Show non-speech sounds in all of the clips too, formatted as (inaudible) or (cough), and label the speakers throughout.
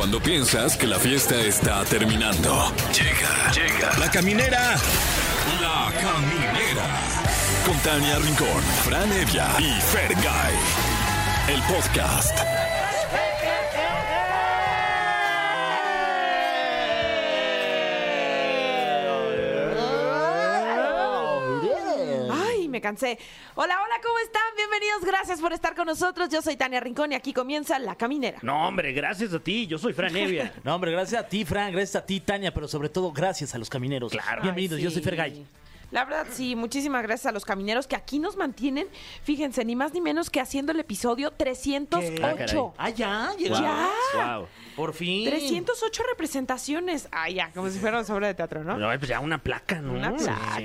Speaker 1: Cuando piensas que la fiesta está terminando. Llega, llega. La caminera. La caminera. Con Tania Rincón, Fran Evia y Fergay. El podcast.
Speaker 2: Me cansé. Hola, hola, ¿cómo están? Bienvenidos, gracias por estar con nosotros. Yo soy Tania Rincón y aquí comienza La Caminera.
Speaker 3: No, hombre, gracias a ti. Yo soy Fran Evia. (laughs)
Speaker 4: No, hombre, gracias a ti, Fran, gracias a ti, Tania, pero sobre todo gracias a los camineros.
Speaker 3: Claro.
Speaker 4: Bienvenidos,
Speaker 2: Ay,
Speaker 4: yo soy. Fergay.
Speaker 2: La verdad, sí, muchísimas gracias a los camineros que aquí nos mantienen, fíjense, ni más ni menos que haciendo el episodio 308.
Speaker 4: Ah, ya,
Speaker 2: Ya.
Speaker 3: Wow.
Speaker 4: Por fin.
Speaker 2: 308 representaciones. Ay, ya, como si fuera una obra de teatro, ¿no?
Speaker 3: No, pues ya una placa, ¿no?
Speaker 2: Una placa.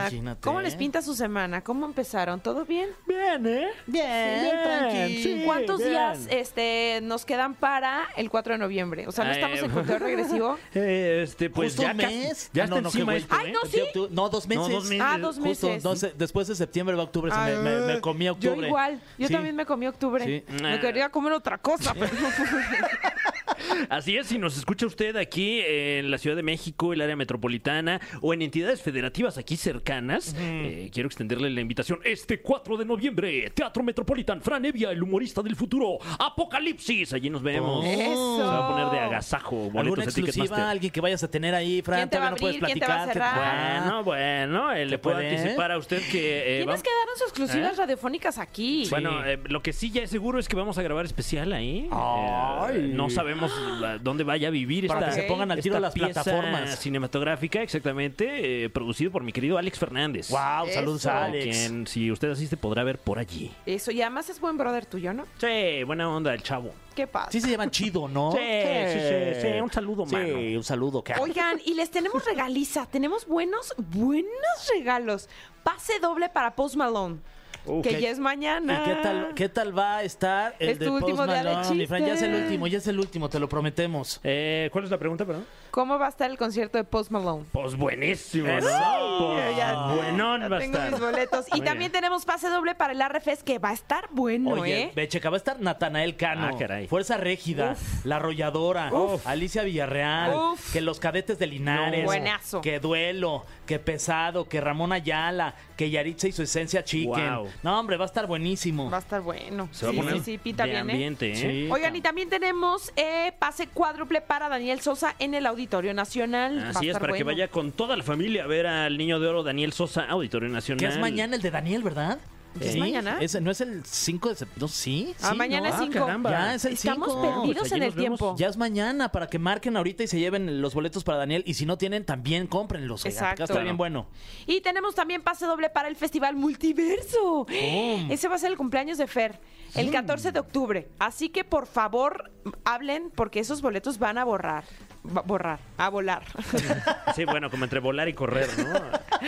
Speaker 4: imagínate.
Speaker 2: ¿Cómo les pinta su semana? ¿Cómo empezaron? ¿Todo bien?
Speaker 3: Bien, ¿eh?
Speaker 4: Bien, tranqui.
Speaker 3: sí.
Speaker 2: ¿Cuántos
Speaker 3: bien.
Speaker 2: días este, nos quedan para el 4 de noviembre? O sea, ¿no
Speaker 3: Ay,
Speaker 2: estamos en conteo regresivo? (laughs)
Speaker 3: Eh, Este, pues
Speaker 4: Justo
Speaker 3: ya
Speaker 4: un mes.
Speaker 3: Ya
Speaker 4: Ah,
Speaker 3: está
Speaker 4: no, no,
Speaker 3: encima esto,
Speaker 2: Ay,
Speaker 3: ¿eh?
Speaker 2: no, sí.
Speaker 4: No, dos meses.
Speaker 3: No, dos meses.
Speaker 2: Ah, dos
Speaker 4: Justo,
Speaker 2: meses.
Speaker 4: no sé, después de septiembre va octubre, se me, me- me comí octubre.
Speaker 2: Yo igual, yo
Speaker 4: Sí.
Speaker 2: también me comí octubre.
Speaker 4: Sí.
Speaker 2: Me quería comer otra cosa, pero (laughs)
Speaker 3: Así es, si nos escucha usted aquí en la Ciudad de México, el área metropolitana o en entidades federativas aquí cercanas, eh, quiero extenderle la invitación este 4 de noviembre, Teatro Metropolitan, Fran Evia, el humorista del futuro, Apocalipsis, allí nos vemos.
Speaker 4: Oh.
Speaker 2: Eso.
Speaker 3: Se va a poner de agasajo,
Speaker 4: ¿Alguna
Speaker 3: boletos de
Speaker 4: exclusiva?
Speaker 3: Ticketmaster.
Speaker 4: ¿Alguien que vayas a tener ahí, Fran?
Speaker 2: ¿Quién te va a
Speaker 4: Todavía no puedes
Speaker 2: abrir? ¿Quién te va a
Speaker 4: platicar.
Speaker 2: cerrar?
Speaker 3: Bueno, bueno, eh, le puedo
Speaker 4: puede?
Speaker 3: anticipar a usted que... eh,
Speaker 2: tienes
Speaker 3: vamos-
Speaker 2: que darnos exclusivas
Speaker 3: ¿Eh?
Speaker 2: radiofónicas aquí.
Speaker 3: Bueno, eh, lo que sí ya es seguro es que vamos a grabar especial ahí.
Speaker 4: Ay.
Speaker 3: Eh, no sabemos la- dónde vaya a vivir
Speaker 4: Para
Speaker 3: esta,
Speaker 4: que se pongan al tiro las plataformas.
Speaker 3: cinematográfica, exactamente, eh, producido por mi querido Alex Fernández.
Speaker 4: Wow, saludos
Speaker 2: Eso.
Speaker 4: a
Speaker 3: A
Speaker 4: Alex.
Speaker 3: Quien, si usted asiste, podrá ver por allí.
Speaker 2: Eso, y además es buen brother tuyo, ¿no?
Speaker 3: Sí, buena onda el chavo.
Speaker 2: ¿Qué pasa?
Speaker 4: Sí se llevan chido, ¿no?
Speaker 3: Sí, sí, sí, sí, un saludo,
Speaker 4: Sí,
Speaker 3: mano.
Speaker 4: un saludo. que-
Speaker 2: Oigan, y les tenemos regaliza. Tenemos buenos, buenos regalos. Pase doble para Post Malone. Que
Speaker 4: ¿qué-
Speaker 2: ya es mañana.
Speaker 4: ¿Y qué tal, qué tal va a estar el
Speaker 2: Es tu
Speaker 4: de
Speaker 2: último
Speaker 4: Post
Speaker 2: día de
Speaker 4: Malone? Mi Fran, ya es el último, ya es el último, te lo prometemos.
Speaker 3: Eh, ¿Cuál es la pregunta, perdón?
Speaker 2: ¿Cómo va a estar el concierto de Post Malone?
Speaker 3: Pues buenísimo,
Speaker 4: Eso.
Speaker 3: ¿no? Pues
Speaker 2: Ya-
Speaker 3: buenón
Speaker 2: ya
Speaker 3: va a
Speaker 2: tengo
Speaker 3: estar.
Speaker 2: mis boletos. Y
Speaker 3: Muy
Speaker 2: también
Speaker 3: bien.
Speaker 2: tenemos pase doble para el RFS que va a estar bueno,
Speaker 4: Oye,
Speaker 2: ¿eh?
Speaker 4: ve, checa, va a estar Natanael Cano,
Speaker 3: Ah, caray.
Speaker 4: Fuerza Régida, La Arrolladora,
Speaker 2: Uf.
Speaker 4: Alicia Villarreal,
Speaker 2: Uf.
Speaker 4: que los cadetes de Linares,
Speaker 2: No. Buenazo.
Speaker 4: que Duelo, que Pesado, que Ramón Ayala, que Yaritza y su esencia Chicken.
Speaker 3: Wow.
Speaker 4: No, hombre, va a estar buenísimo.
Speaker 2: Va a estar bueno.
Speaker 3: Se va
Speaker 2: sí,
Speaker 3: a poner
Speaker 2: sí, sí, pita
Speaker 3: de
Speaker 2: bien, ¿eh?
Speaker 3: ambiente, ¿eh?
Speaker 4: Sí.
Speaker 2: Oigan, y también tenemos eh, pase cuádruple para Daniel Sosa en el Auditorio Nacional. Va a
Speaker 3: Así es, para que vaya con toda la familia a ver al Niño de Oro Daniel Sosa, Auditorio Nacional.
Speaker 4: Que es mañana el de Daniel, ¿verdad?
Speaker 2: ¿Es mañana?
Speaker 4: Ese, ¿No es el 5 de septiembre? Sí,
Speaker 2: Ah,
Speaker 4: sí,
Speaker 2: mañana
Speaker 4: ¿no?
Speaker 2: es
Speaker 3: Ah,
Speaker 2: 5.
Speaker 3: caramba.
Speaker 4: Ya es el
Speaker 2: Estamos
Speaker 4: 5.
Speaker 2: perdidos
Speaker 3: Pues
Speaker 2: en el tiempo.
Speaker 4: Ya es mañana para que marquen ahorita y se lleven los boletos para Daniel. Y si no tienen, también cómprenlos.
Speaker 2: Exacto.
Speaker 4: Está bien bueno.
Speaker 2: Y tenemos también pase doble para el Festival Multiverso. Ese va a ser el cumpleaños de Fer, el 14 de octubre. Así que por favor, hablen porque esos boletos van a borrar. Va- borrar, a volar. (laughs)
Speaker 3: Sí, bueno, como entre volar y correr, ¿no?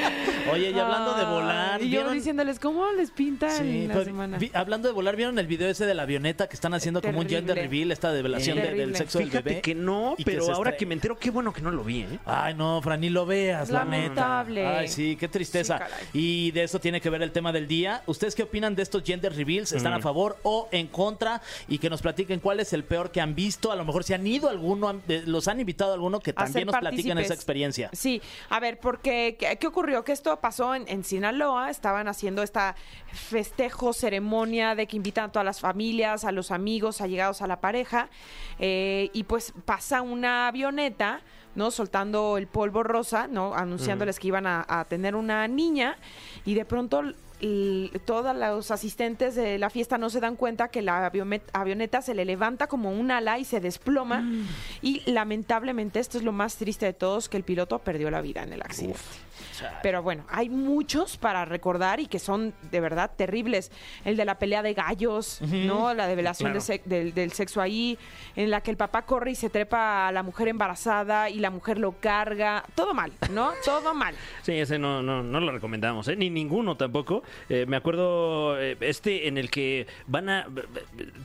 Speaker 3: (laughs)
Speaker 4: Oye, y hablando de volar,
Speaker 2: Y yo
Speaker 4: ¿vieron?
Speaker 2: diciéndoles, ¿cómo les pintan
Speaker 4: Sí,
Speaker 2: la
Speaker 4: pero
Speaker 2: semana?
Speaker 4: vi- hablando de volar, ¿vieron el video ese de la avioneta que están haciendo como un gender reveal, esta develación de- del sexo del bebé?
Speaker 3: que no,
Speaker 4: que
Speaker 3: pero ahora
Speaker 4: estre-
Speaker 3: que me entero, qué bueno que no lo vi, ¿eh?
Speaker 4: Ay, no, Fran, ni lo veas, la neta.
Speaker 2: Lamentable.
Speaker 4: Ay, sí, qué tristeza.
Speaker 2: Sí,
Speaker 4: y de eso tiene que ver el tema del día. ¿Ustedes qué opinan de estos gender reveals? ¿Están
Speaker 3: Mm.
Speaker 4: a favor o en contra? Y que nos platiquen cuál es el peor que han visto. A lo mejor si han ido alguno, eh, los han invitado a alguno que también nos platiquen esa experiencia.
Speaker 2: Sí, a ver, porque ¿qué, qué ocurrió? Que esto pasó en, en Sinaloa, estaban haciendo esta festejo, ceremonia de que invitan a todas las familias, a los amigos, allegados a la pareja, eh, y pues pasa una avioneta, ¿no? Soltando el polvo rosa, ¿no? Anunciándoles que iban a, a tener una niña, y de pronto todos los asistentes de la fiesta no se dan cuenta que la avioneta se le levanta como un ala y se desploma. Y lamentablemente, esto es lo más triste de todos, que el piloto perdió la vida en el accidente. Pero bueno, hay muchos para recordar y que son de verdad terribles. El de la pelea de gallos, ¿no? La develación
Speaker 3: Claro.
Speaker 2: de sec- del, del sexo ahí, en la que el papá corre y se trepa a la mujer embarazada y la mujer lo carga. Todo mal, ¿no? (laughs) Todo mal.
Speaker 3: Sí, ese no, no, no lo recomendamos, ¿eh? Ni ninguno tampoco. Eh, me acuerdo eh, este en el que van a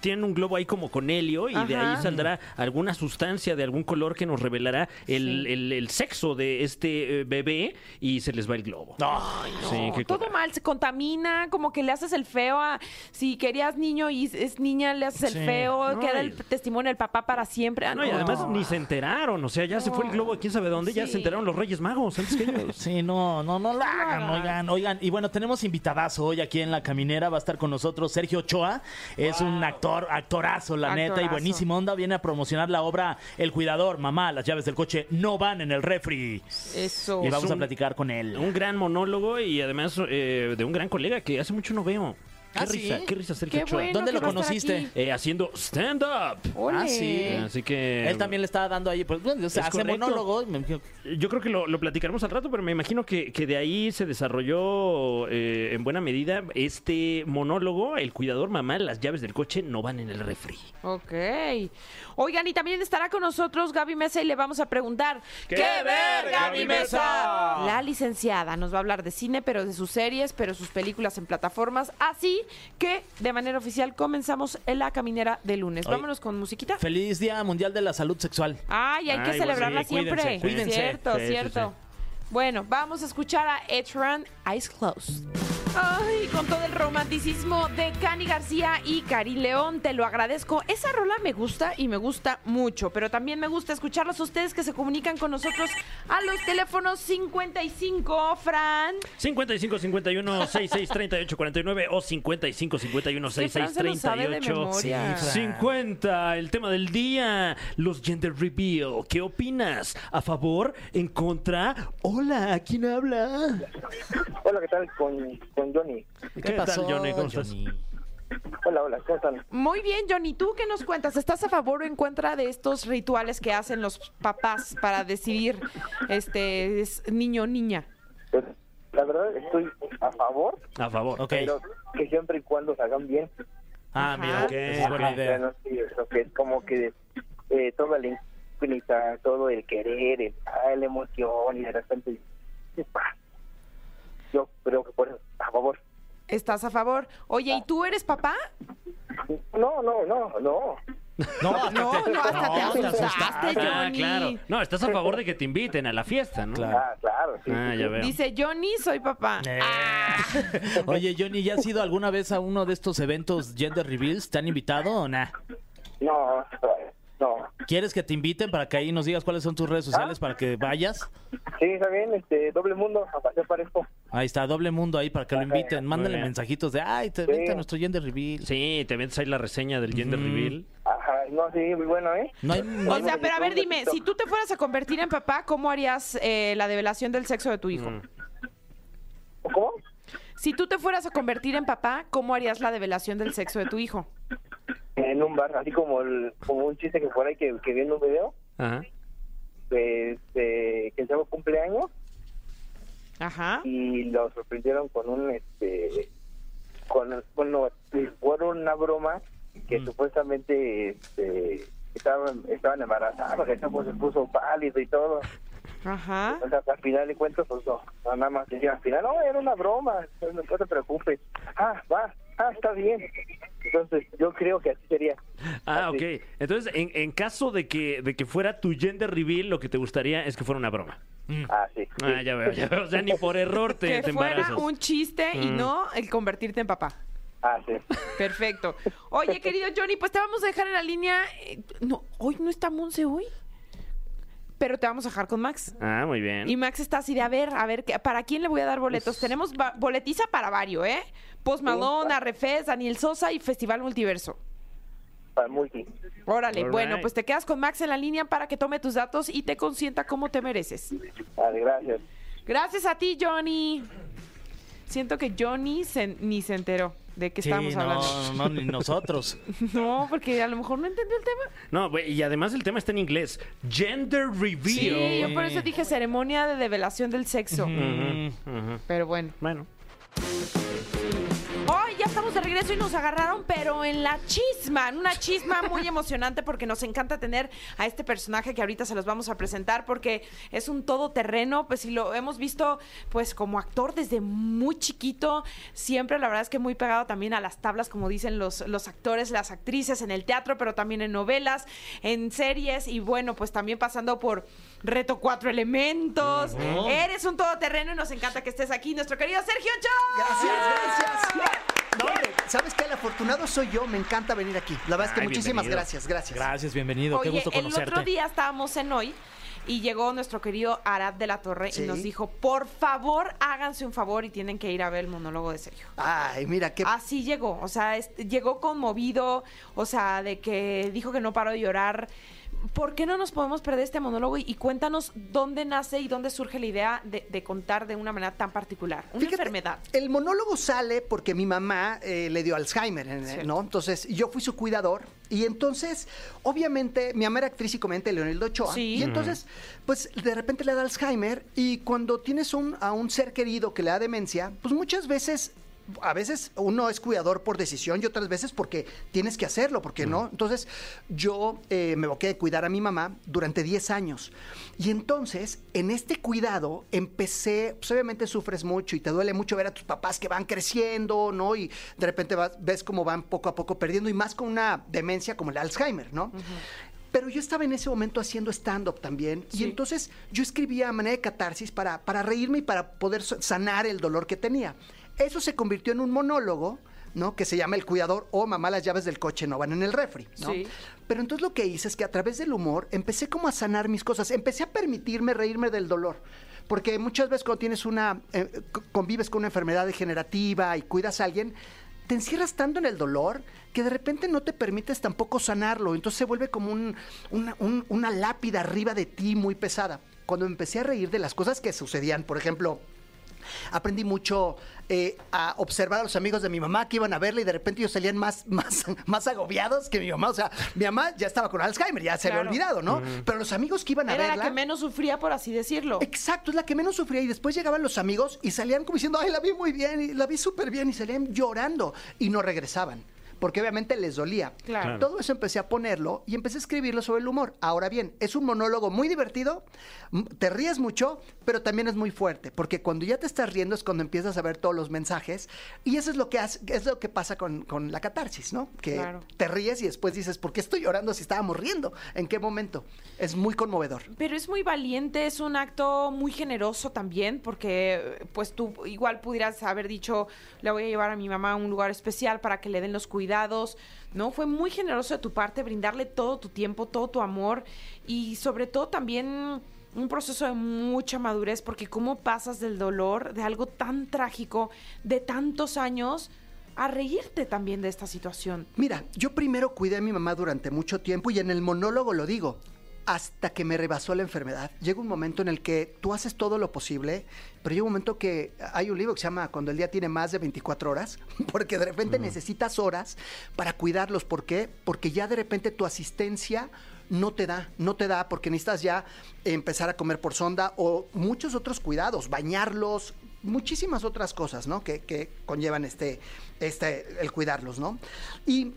Speaker 3: tienen un globo ahí como con helio y de ahí saldrá alguna sustancia de algún color que nos revelará el,
Speaker 2: Sí.
Speaker 3: el- el sexo de este eh, bebé y se les va el globo.
Speaker 4: Ay,
Speaker 3: Sí, qué
Speaker 2: Todo mal, se contamina, como que le haces el feo a... Si querías niño y es niña, le haces el
Speaker 4: Sí.
Speaker 2: feo,
Speaker 3: No,
Speaker 2: queda
Speaker 3: y-
Speaker 2: el testimonio del papá para siempre. Ah,
Speaker 3: No, y además ni se enteraron, o sea, ya se fue el globo a quién sabe dónde, ya
Speaker 2: Sí.
Speaker 3: se enteraron los Reyes Magos antes que ellos.
Speaker 4: Sí, no, no, no lo hagan, oigan, oigan. Y bueno, tenemos invitadazo hoy aquí en La Caminera. Va a estar con nosotros Sergio Ochoa. Es un actor, actorazo, la neta, y
Speaker 2: Actorazo.
Speaker 4: buenísima onda. Viene a promocionar la obra El Cuidador. Mamá, las llaves del coche no van en el refri.
Speaker 2: Eso.
Speaker 4: Y
Speaker 3: Es
Speaker 4: vamos a
Speaker 3: un-
Speaker 4: con él.
Speaker 3: Un gran monólogo y además eh, de un gran colega que hace mucho no veo. Qué
Speaker 4: ¿Ah, sí?
Speaker 3: risa, qué risa Sergio
Speaker 2: Qué
Speaker 3: Ochoa.
Speaker 2: bueno
Speaker 4: ¿Dónde lo conociste?
Speaker 3: Eh, haciendo stand-up.
Speaker 4: Ah, sí.
Speaker 3: Así que...
Speaker 4: Él también le estaba dando ahí, pues, bueno, o sea, hace monólogo.
Speaker 3: Yo creo que lo, lo platicaremos al rato, pero me imagino que, que de ahí se desarrolló eh, en buena medida este monólogo, el cuidador mamá, las llaves del coche no van en el refri.
Speaker 2: Ok. Oigan, y también estará con nosotros Gaby Mesa y le vamos a preguntar...
Speaker 3: ¿Qué ver, Gaby Mesa?
Speaker 2: La licenciada nos va a hablar de cine, pero de sus series, pero sus películas en plataformas. Así que, de manera oficial, comenzamos en La Caminera de lunes.
Speaker 4: Oye.
Speaker 2: Vámonos con musiquita.
Speaker 4: Feliz Día Mundial de la Salud Sexual.
Speaker 2: Ay, hay que
Speaker 3: Ay,
Speaker 2: celebrarla
Speaker 3: pues sí,
Speaker 2: siempre.
Speaker 3: cuídense,
Speaker 4: cuídense.
Speaker 2: Cierto,
Speaker 3: Sí,
Speaker 2: cierto.
Speaker 3: sí.
Speaker 2: Bueno, vamos a escuchar a Ed Sheeran, Eyes Closed. Ay, con todo el romanticismo de Cani García y Karin León, te lo agradezco. Esa rola me gusta y me gusta mucho, pero también me gusta escucharlos a ustedes que se comunican con nosotros a los teléfonos 55, Fran.
Speaker 3: 55 51 66 38 49 o 55 51
Speaker 2: Es que Fran
Speaker 3: 66
Speaker 2: se lo sabe de
Speaker 3: 38
Speaker 2: memoria.
Speaker 4: Sí, Fran.
Speaker 3: 50. El tema del día, los gender reveal. ¿Qué opinas? ¿A favor? ¿En contra? Hola, ¿quién habla?
Speaker 5: Hola, ¿qué tal? Con, con Johnny.
Speaker 3: ¿Qué, tal, Johnny? ¿Cómo estás?
Speaker 5: Hola, hola, ¿cómo están?
Speaker 2: Muy bien, Johnny, ¿tú qué nos cuentas? ¿Estás a favor o en contra de estos rituales que hacen los papás para decidir este es niño o niña?
Speaker 5: Pues, la verdad, estoy a favor,
Speaker 3: A favor.
Speaker 4: Ok.
Speaker 5: pero que siempre y cuando se hagan bien.
Speaker 4: Ah,
Speaker 2: Ajá.
Speaker 4: mira, esa es buena idea.
Speaker 5: bueno, sí, eso que es como que eh, toda la incógnita, todo el querer, el, ah, la emoción, y de repente, ¡pah! Yo creo que por eso, a favor.
Speaker 2: ¿Estás a favor? Oye, ¿y tú eres papá?
Speaker 5: No, no, no, no.
Speaker 4: No, hasta
Speaker 2: No,
Speaker 4: te-
Speaker 2: no, hasta te
Speaker 4: no,
Speaker 2: asustaste,
Speaker 3: Ah,
Speaker 2: Johnny.
Speaker 3: claro. No, estás a favor de que te inviten a la fiesta, ¿no?
Speaker 4: Claro.
Speaker 5: Ah, claro, sí.
Speaker 3: Ah, ya
Speaker 5: sí.
Speaker 3: veo.
Speaker 2: Dice Johnny, soy papá.
Speaker 4: Eh. (laughs) Oye, Johnny, ¿ya has ido alguna vez a uno de estos eventos Gender Reveals? ¿Te han invitado o nah?
Speaker 5: No, no.
Speaker 4: ¿Quieres que te inviten para que ahí nos digas cuáles son tus redes sociales para que vayas?
Speaker 5: Sí, está bien, este, doble mundo, a paseo parezco.
Speaker 4: Ahí está, doble mundo ahí para que lo inviten. Mándale mensajitos de, ay, te
Speaker 5: Sí.
Speaker 4: vente a nuestro Gender Reveal.
Speaker 3: Sí, te metes ahí la reseña del gender
Speaker 4: Ujú.
Speaker 3: reveal.
Speaker 5: Ajá, no, sí, muy bueno, ¿eh?
Speaker 4: No hay...
Speaker 2: O sea, pero a ver, dime, si tú te fueras a convertir en papá, ¿cómo harías eh, la develación del sexo de tu hijo?
Speaker 3: Mm.
Speaker 5: ¿Cómo?
Speaker 2: Si tú te fueras a convertir en papá, ¿cómo harías la develación del sexo de tu hijo?
Speaker 5: En un bar, así como el, como un chiste que por ahí que, que vi en un video,
Speaker 3: Ajá.
Speaker 5: que se llama cumpleaños
Speaker 2: Ajá.
Speaker 5: y lo sorprendieron con un, este, con, bueno, fue una broma que supuestamente, este, estaban, estaban embarazados, que se puso pálido y todo.
Speaker 2: Ajá.
Speaker 5: O sea, al final de cuentas, pues no, nada más decía, al final, no, era una broma, no, no te preocupes. Ah, va, ah, está bien. Entonces, yo creo que así sería.
Speaker 3: Ah,
Speaker 5: Así.
Speaker 3: ok. Entonces, en, en caso de que, de que fuera tu gender reveal, lo que te gustaría es que fuera una broma.
Speaker 5: Ah, sí.
Speaker 3: Ah, ya veo, ya veo. O sea, ni por error te, (laughs)
Speaker 2: Que
Speaker 3: te
Speaker 2: fuera un chiste y
Speaker 3: Mm.
Speaker 2: no el convertirte en papá.
Speaker 5: Ah, sí.
Speaker 2: Perfecto. Oye, querido Johnny, pues te vamos a dejar en la línea. eh, No, hoy no está Monse hoy. Pero te vamos a dejar con Max.
Speaker 3: Ah, muy bien.
Speaker 2: Y Max está así de, a ver, a ver, ¿qué- ¿para quién le voy a dar boletos?
Speaker 3: Pues
Speaker 2: Tenemos boletiza para varios, ¿eh? Post Malone, Arrefes, Daniel Sosa y Festival Multiverso.
Speaker 5: Para el multi.
Speaker 2: Órale,
Speaker 3: All
Speaker 2: bueno,
Speaker 3: right.
Speaker 2: pues te quedas con Max en la línea para que tome tus datos y te consienta como te mereces.
Speaker 5: Vale, gracias.
Speaker 2: Gracias a ti, Johnny. Siento que Johnny se- ni se enteró de qué
Speaker 4: Sí,
Speaker 2: estábamos
Speaker 4: no,
Speaker 2: hablando.
Speaker 4: no, ni nosotros. (laughs)
Speaker 2: No, porque a lo mejor no entendió el tema.
Speaker 3: No, güey, y además el tema está en inglés. Gender reveal.
Speaker 2: Sí, yo por eso dije ceremonia de develación del sexo. Pero bueno.
Speaker 3: Bueno.
Speaker 2: ¡Ay, ya estamos de regreso y nos agarraron, pero en la chisma, en una chisma muy (laughs) emocionante porque nos encanta tener a este personaje que ahorita se los vamos a presentar porque es un todoterreno, pues si lo hemos visto pues como actor desde muy chiquito, siempre la verdad es que muy pegado también a las tablas, como dicen los, los actores, las actrices en el teatro, pero también en novelas, en series y bueno, pues también pasando por Reto Cuatro Elementos. Eres un todoterreno y nos encanta que estés aquí, nuestro querido Sergio Cho.
Speaker 6: Gracias, gracias. No, hombre, ¿sabes qué? El afortunado soy yo, me encanta venir aquí. La verdad es que
Speaker 3: Ay,
Speaker 6: muchísimas
Speaker 3: bienvenido.
Speaker 6: gracias, gracias.
Speaker 4: Gracias, bienvenido. Qué
Speaker 2: Oye,
Speaker 4: gusto
Speaker 2: el
Speaker 4: conocerte.
Speaker 2: otro día estábamos en hoy y llegó nuestro querido Arad de la Torre
Speaker 6: Sí.
Speaker 2: y nos dijo, por favor, háganse un favor y tienen que ir a ver el monólogo de Sergio.
Speaker 6: Ay, mira, qué...
Speaker 2: Así llegó, o sea, es- llegó conmovido, o sea, de que dijo que no paró de llorar. ¿Por qué no nos podemos perder este monólogo? Y, y cuéntanos dónde nace y dónde surge la idea de, de contar de una manera tan particular. Una
Speaker 6: Fíjate,
Speaker 2: enfermedad.
Speaker 6: El monólogo sale porque mi mamá eh, le dio Alzheimer,
Speaker 2: Cierto.
Speaker 6: ¿no? Entonces yo fui su cuidador y entonces, obviamente, mi mamá era actriz y comediante Leonildo Ochoa.
Speaker 2: Sí.
Speaker 6: Y entonces, pues de repente le da Alzheimer y cuando tienes un, a un ser querido que le da demencia, pues muchas veces a veces uno es cuidador por decisión y otras veces porque tienes que hacerlo, porque no. Entonces, yo eh, me boqué de cuidar a mi mamá durante 10 años. Y entonces, en este cuidado, empecé, pues obviamente sufres mucho y te duele mucho ver a tus papás que van creciendo, ¿no? Y de repente vas- ves cómo van poco a poco perdiendo y más con una demencia como el Alzheimer, ¿no? Pero yo estaba en ese momento haciendo stand-up también.
Speaker 2: Sí.
Speaker 6: Y entonces yo escribía a manera de catarsis para, para reírme y para poder sanar el dolor que tenía. Eso se convirtió en un monólogo, ¿no? Que se llama El Cuidador o Mamá, las llaves del coche no van en el refri, ¿no?
Speaker 2: Sí.
Speaker 6: Pero entonces lo que hice es que a través del humor empecé como a sanar mis cosas. Empecé a permitirme reírme del dolor. Porque muchas veces cuando tienes una, eh, convives con una enfermedad degenerativa y cuidas a alguien, te encierras tanto en el dolor que de repente no te permites tampoco sanarlo. Entonces se vuelve como un- una, un- una lápida arriba de ti muy pesada. Cuando empecé a reír de las cosas que sucedían, por ejemplo, aprendí mucho eh, a observar a los amigos de mi mamá que iban a verla y de repente ellos salían más, (laughs) más, más agobiados que mi mamá. O sea, mi mamá ya estaba con Alzheimer, ya se
Speaker 2: Claro.
Speaker 6: había olvidado, ¿no? Pero los amigos que iban a
Speaker 2: Era
Speaker 6: verla...
Speaker 2: la que menos sufría, por así decirlo.
Speaker 6: Exacto, es la que menos sufría. Y después llegaban los amigos y salían como diciendo, ay, la vi muy bien, y la vi súper bien, y salían llorando y no regresaban. Porque obviamente les dolía.
Speaker 2: Claro.
Speaker 6: Todo eso empecé a ponerlo y empecé a escribirlo sobre el humor. Ahora bien, es un monólogo muy divertido, te ríes mucho, pero también es muy fuerte. Porque cuando ya te estás riendo es cuando empiezas a ver todos los mensajes. Y eso es lo que, hace, es lo que pasa con, con la catarsis, ¿no? Que
Speaker 2: Claro.
Speaker 6: te ríes y después dices, ¿por qué estoy llorando si estábamos riendo? ¿En qué momento? Es muy conmovedor.
Speaker 2: Pero es muy valiente, es un acto muy generoso también, porque pues tú igual pudieras haber dicho, le voy a llevar a mi mamá a un lugar especial para que le den los cuidados, ¿no? Fue muy generoso de tu parte brindarle todo tu tiempo, todo tu amor y sobre todo también un proceso de mucha madurez, porque cómo pasas del dolor de algo tan trágico de tantos años a reírte también de esta situación.
Speaker 6: Mira, yo primero cuidé a mi mamá durante mucho tiempo y en el monólogo lo digo, hasta que me rebasó la enfermedad. Llega un momento en el que tú haces todo lo posible, pero llega un momento que hay un libro que se llama Cuando el día tiene más de 24 horas, (laughs) porque de repente necesitas horas para cuidarlos. ¿Por qué? Porque ya de repente tu asistencia no te da, no te da porque necesitas ya empezar a comer por sonda o muchos otros cuidados, bañarlos, muchísimas otras cosas, ¿no? Que, que conllevan este, este, el cuidarlos, ¿no? Y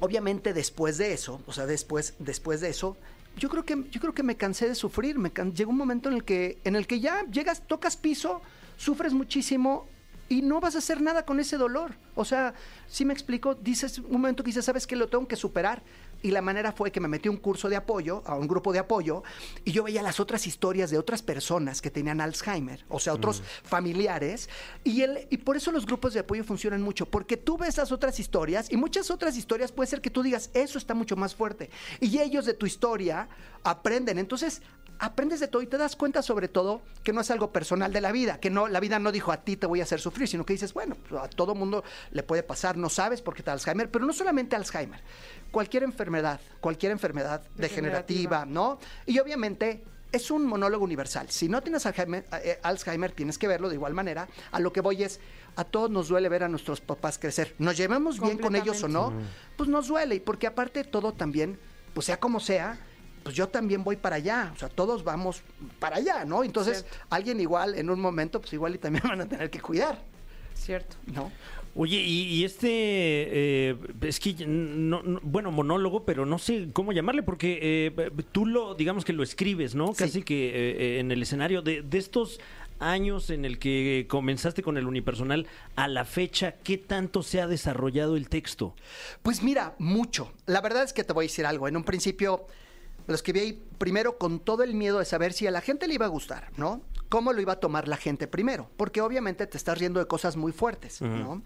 Speaker 6: obviamente después de eso, o sea, después, después de eso, yo creo que, yo creo que me cansé de sufrir. Me can- llegó un momento en el que, en el que ya llegas, tocas piso, sufres muchísimo y no vas a hacer nada con ese dolor. O sea, si me explico, dices un momento que ¿sabes qué? Lo tengo que superar. Y la manera fue que me metí a un curso de apoyo, a un grupo de apoyo, y yo veía las otras historias de otras personas que tenían Alzheimer, o sea, otros familiares, y, el, y por eso los grupos de apoyo funcionan mucho, porque tú ves esas otras historias, y muchas otras historias puede ser que tú digas, eso está mucho más fuerte, y ellos de tu historia aprenden, entonces aprendes de todo y te das cuenta sobre todo que no es algo personal de la vida, que no la vida no dijo a ti te voy a hacer sufrir, sino que dices, bueno, pues, a todo mundo le puede pasar, no sabes por qué da Alzheimer, pero no solamente Alzheimer, cualquier enfermedad, cualquier enfermedad degenerativa,
Speaker 2: Degenerativa.
Speaker 6: ¿no? Y obviamente es un monólogo universal. Si no tienes Alzheimer, eh, Alzheimer, tienes que verlo de igual manera. A lo que voy es, a todos nos duele ver a nuestros papás crecer. Nos llevemos bien con ellos o no, pues nos duele. Y porque aparte de todo también, pues sea como sea, pues yo también voy para allá. O sea, todos vamos para allá, ¿no? Entonces,
Speaker 2: Cierto.
Speaker 6: alguien igual en un momento, pues igual y también (laughs) van a tener que cuidar,
Speaker 2: Cierto.
Speaker 6: ¿no?
Speaker 3: Oye, y, y este, eh, es que, no, no- bueno, monólogo, pero no sé cómo llamarle, porque eh, tú lo, digamos que lo escribes, ¿no?
Speaker 6: Sí.
Speaker 3: Casi que eh, en el escenario de, de estos años en el que comenzaste con el unipersonal a la fecha, ¿qué tanto se ha desarrollado el texto?
Speaker 6: Pues mira, mucho. La verdad es que te voy a decir algo. En un principio lo escribí ahí primero con todo el miedo de saber si a la gente le iba a gustar, ¿no? ¿Cómo lo iba a tomar la gente primero? Porque obviamente te estás riendo de cosas muy fuertes, ¿no?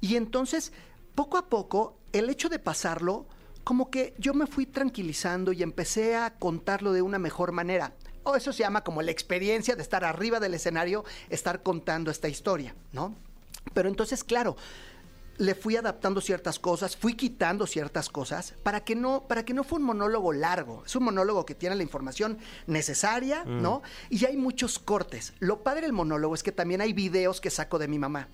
Speaker 6: Y entonces, poco a poco, el hecho de pasarlo, como que yo me fui tranquilizando y empecé a contarlo de una mejor manera. O eso se llama como la experiencia de estar arriba del escenario, estar contando esta historia, ¿no? Pero entonces, claro, le fui adaptando ciertas cosas, fui quitando ciertas cosas para que no para que no fue un monólogo largo. Es un monólogo que tiene la información necesaria, ¿no? Y hay muchos cortes. Lo padre del monólogo es que también hay videos que saco de mi mamá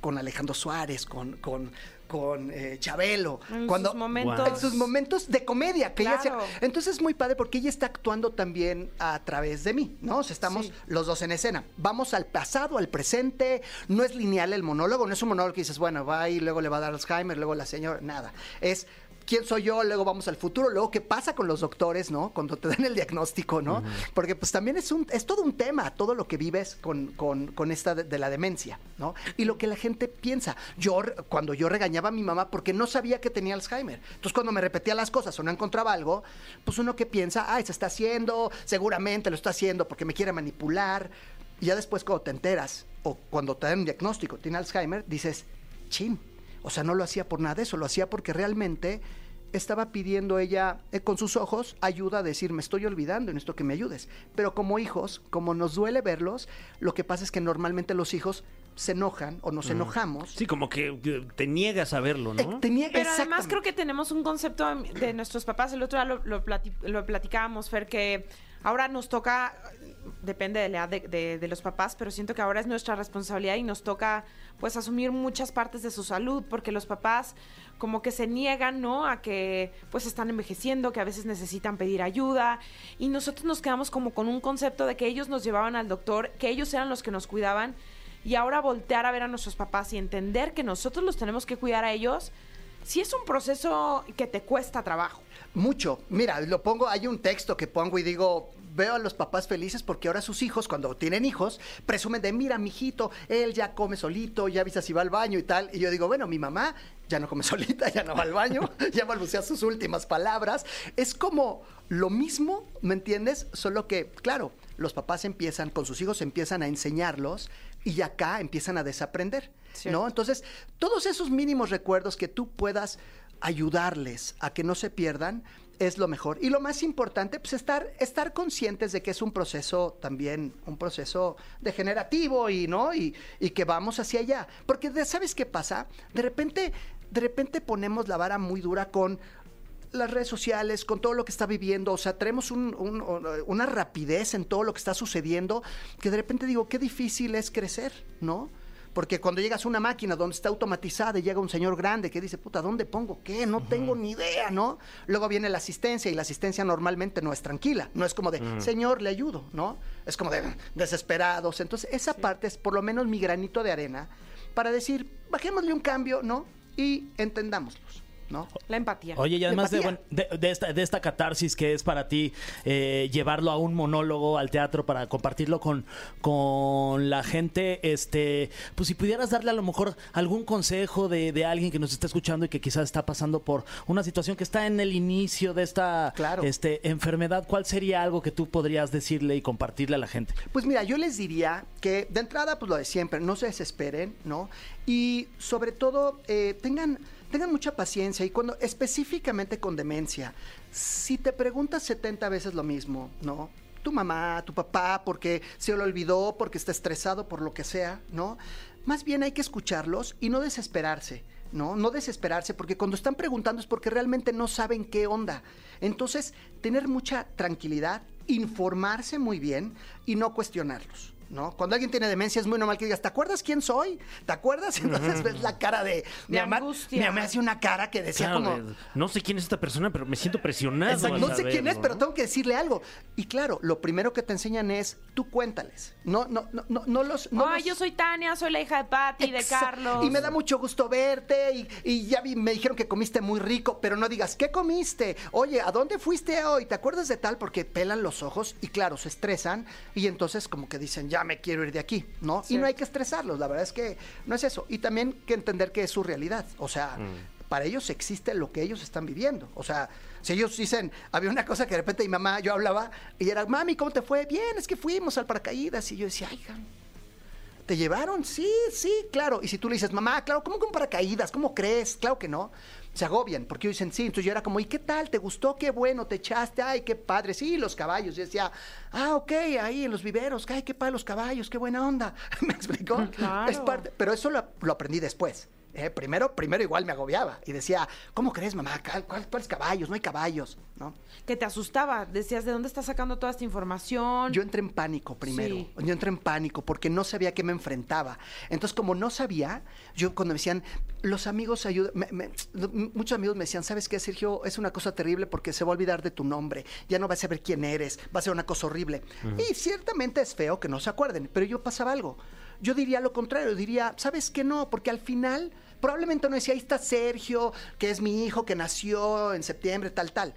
Speaker 6: con Alejandro Suárez, con con con eh, Chabelo,
Speaker 2: En
Speaker 6: cuando
Speaker 2: sus momentos.
Speaker 6: en sus momentos de comedia que ella hacía. Entonces es muy padre porque ella está actuando también a través de mí, ¿no? O sea, estamos
Speaker 2: Sí.
Speaker 6: los dos en escena. Vamos al pasado, al presente. No es lineal el monólogo, no es un monólogo que dices, bueno, va y luego le va a dar Alzheimer, luego la señora, nada. Es quién soy yo, luego vamos al futuro, luego qué pasa con los doctores, ¿no? Cuando te dan el diagnóstico, ¿no? Porque pues también es un, es todo un tema, todo lo que vives con, con, con esta de, de la demencia, ¿no? Y lo que la gente piensa. Yo, cuando yo regañaba a mi mamá porque no sabía que tenía Alzheimer. Entonces, cuando me repetía las cosas o no encontraba algo, pues uno que piensa, ay, se está haciendo, seguramente lo está haciendo porque me quiere manipular. Y ya después cuando te enteras o cuando te dan un diagnóstico, tiene Alzheimer, dices, chin. O sea, no lo hacía por nada de eso, lo hacía porque realmente estaba pidiendo ella eh, con sus ojos ayuda a decir, me estoy olvidando, necesito que me ayudes. Pero como hijos, como nos duele verlos, lo que pasa es que normalmente los hijos se enojan o nos enojamos.
Speaker 3: Sí, como que te niegas a verlo,
Speaker 6: Eh,
Speaker 3: ¿no?
Speaker 6: tenía-
Speaker 2: Pero además creo que tenemos un concepto de nuestros papás. El otro día lo, lo, plati- lo platicábamos, Fer, que ahora nos toca, depende de la edad de, de- los papás, pero siento que ahora es nuestra responsabilidad y nos toca pues asumir muchas partes de su salud, porque los papás como que se niegan, ¿no? A que pues están envejeciendo, que a veces necesitan pedir ayuda y nosotros nos quedamos como con un concepto de que ellos nos llevaban al doctor, que ellos eran los que nos cuidaban y ahora voltear a ver a nuestros papás y entender que nosotros los tenemos que cuidar a ellos, sí es un proceso que te cuesta trabajo.
Speaker 6: Mucho. Mira, lo pongo, hay un texto que pongo y digo, veo a los papás felices porque ahora sus hijos, cuando tienen hijos, presumen de, mira, mijito, él ya come solito, ya avisa si va al baño y tal. Y yo digo, bueno, mi mamá ya no come (laughs) solita, ya no va al baño, (laughs) ya balbucea sus últimas palabras. Es como lo mismo, ¿me entiendes? Solo que, claro, los papás empiezan, con sus hijos empiezan a enseñarlos y acá empiezan a desaprender,
Speaker 2: Cierto.
Speaker 6: ¿no? Entonces, todos esos mínimos recuerdos que tú puedas ayudarles a que no se pierdan es lo mejor. Y lo más importante, pues estar, estar conscientes de que es un proceso también, un proceso degenerativo y, ¿no? Y, y que vamos hacia allá. Porque, de- ¿sabes qué pasa? De repente, de repente ponemos la vara muy dura con las redes sociales, con todo lo que está viviendo, o sea, tenemos un- un- una rapidez en todo lo que está sucediendo, que de repente digo, qué difícil es crecer, ¿no? Porque cuando llegas a una máquina donde está automatizada y llega un señor grande que dice, puta, ¿dónde pongo qué? No tengo ni idea, ¿no? Luego viene la asistencia y la asistencia normalmente no es tranquila, no es como de, señor, le ayudo, ¿no? Es como de desesperados. Entonces, esa parte es por lo menos mi granito de arena para decir, bajémosle un cambio, ¿no? Y entendámoslos, ¿no?
Speaker 2: La empatía.
Speaker 4: Oye, y además de,
Speaker 6: Empatía.
Speaker 4: bueno, de, de esta, de esta catarsis que es para ti eh, llevarlo a un monólogo, al teatro, para compartirlo con, con la gente, este, pues si pudieras darle a lo mejor algún consejo de, de alguien que nos está escuchando y que quizás está pasando por una situación que está en el inicio de esta
Speaker 6: Claro.
Speaker 4: este, enfermedad, ¿cuál sería algo que tú podrías decirle y compartirle a la gente?
Speaker 6: Pues mira, yo les diría que de entrada, pues lo de siempre, no se desesperen, ¿no? Y sobre todo, eh, tengan, tengan mucha paciencia y cuando, específicamente con demencia, si te preguntas 70 veces lo mismo, ¿no? Tu mamá, tu papá, porque se lo olvidó, porque está estresado, por lo que sea, ¿no? Más bien hay que escucharlos y no desesperarse. ¿no? No desesperarse, porque cuando están preguntando es porque realmente no saben qué onda. Entonces, tener mucha tranquilidad, informarse muy bien y no cuestionarlos. ¿No? Cuando alguien tiene demencia es muy normal que digas, ¿te acuerdas quién soy? ¿Te acuerdas? Entonces ves la cara de... mi mamá,
Speaker 2: angustia.
Speaker 6: mi mamá hacía una cara que decía
Speaker 3: Claro,
Speaker 6: como...
Speaker 3: no sé quién es esta persona, pero me siento presionado.
Speaker 6: Exacto, no sé quién es, pero tengo que decirle algo. Y claro, lo primero que te enseñan es, tú cuéntales. No, no, no, no, no los... No
Speaker 2: Ay,
Speaker 6: los-
Speaker 2: yo soy Tania, soy la hija de Patty, de Carlos.
Speaker 6: Y me da mucho gusto verte y, y ya vi- me dijeron que comiste muy rico, pero no digas, ¿qué comiste? Oye, ¿a dónde fuiste hoy? ¿Te acuerdas de tal? Porque pelan los ojos y claro, se estresan y entonces como que dicen, ya me quiero ir de aquí, ¿no? Y no hay que estresarlos, la verdad es que no es eso. Y también que entender que es su realidad, o sea... Para ellos existe lo que ellos están viviendo. O sea, si ellos dicen, había una cosa que de repente mi mamá, yo hablaba y era, mami, ¿cómo te fue? Bien, es que fuimos al paracaídas. Y yo decía, ay, ¿Te llevaron? Sí, sí, claro. Y si tú le dices, mamá, claro, ¿cómo con paracaídas? ¿Cómo crees? Claro que no. Se agobian, porque dicen sí. Entonces yo era como, ¿y qué tal? ¿Te gustó? Qué bueno, te echaste. Ay, qué padre. Sí, los caballos. Y decía, ah, ok, ahí en los viveros. Ay, qué padre los caballos, qué buena onda. (laughs) ¿Me explicó?
Speaker 2: Claro.
Speaker 6: Es parte, pero eso lo, lo aprendí después. ¿Eh? Primero, primero igual me agobiaba. Y decía, ¿cómo crees, mamá? ¿Cuál- cuál- ¿Cuáles caballos? No hay caballos, ¿no?
Speaker 2: Que te asustaba. Decías, ¿de dónde estás sacando toda esta información?
Speaker 6: Yo entré en pánico primero.
Speaker 2: Sí.
Speaker 6: Yo entré en pánico porque no sabía a qué me enfrentaba. Entonces, como no sabía, yo cuando me decían, los amigos ayudan, me- me- muchos amigos me decían, ¿sabes qué, Sergio? Es una cosa terrible porque se va a olvidar de tu nombre. Ya no vas a saber quién eres. Va a ser una cosa horrible. Y ciertamente es feo que no se acuerden, pero yo pasaba algo. Yo diría lo contrario, diría, ¿sabes qué no? Porque al final, probablemente no decía, ahí está Sergio, que es mi hijo que nació en septiembre, tal, tal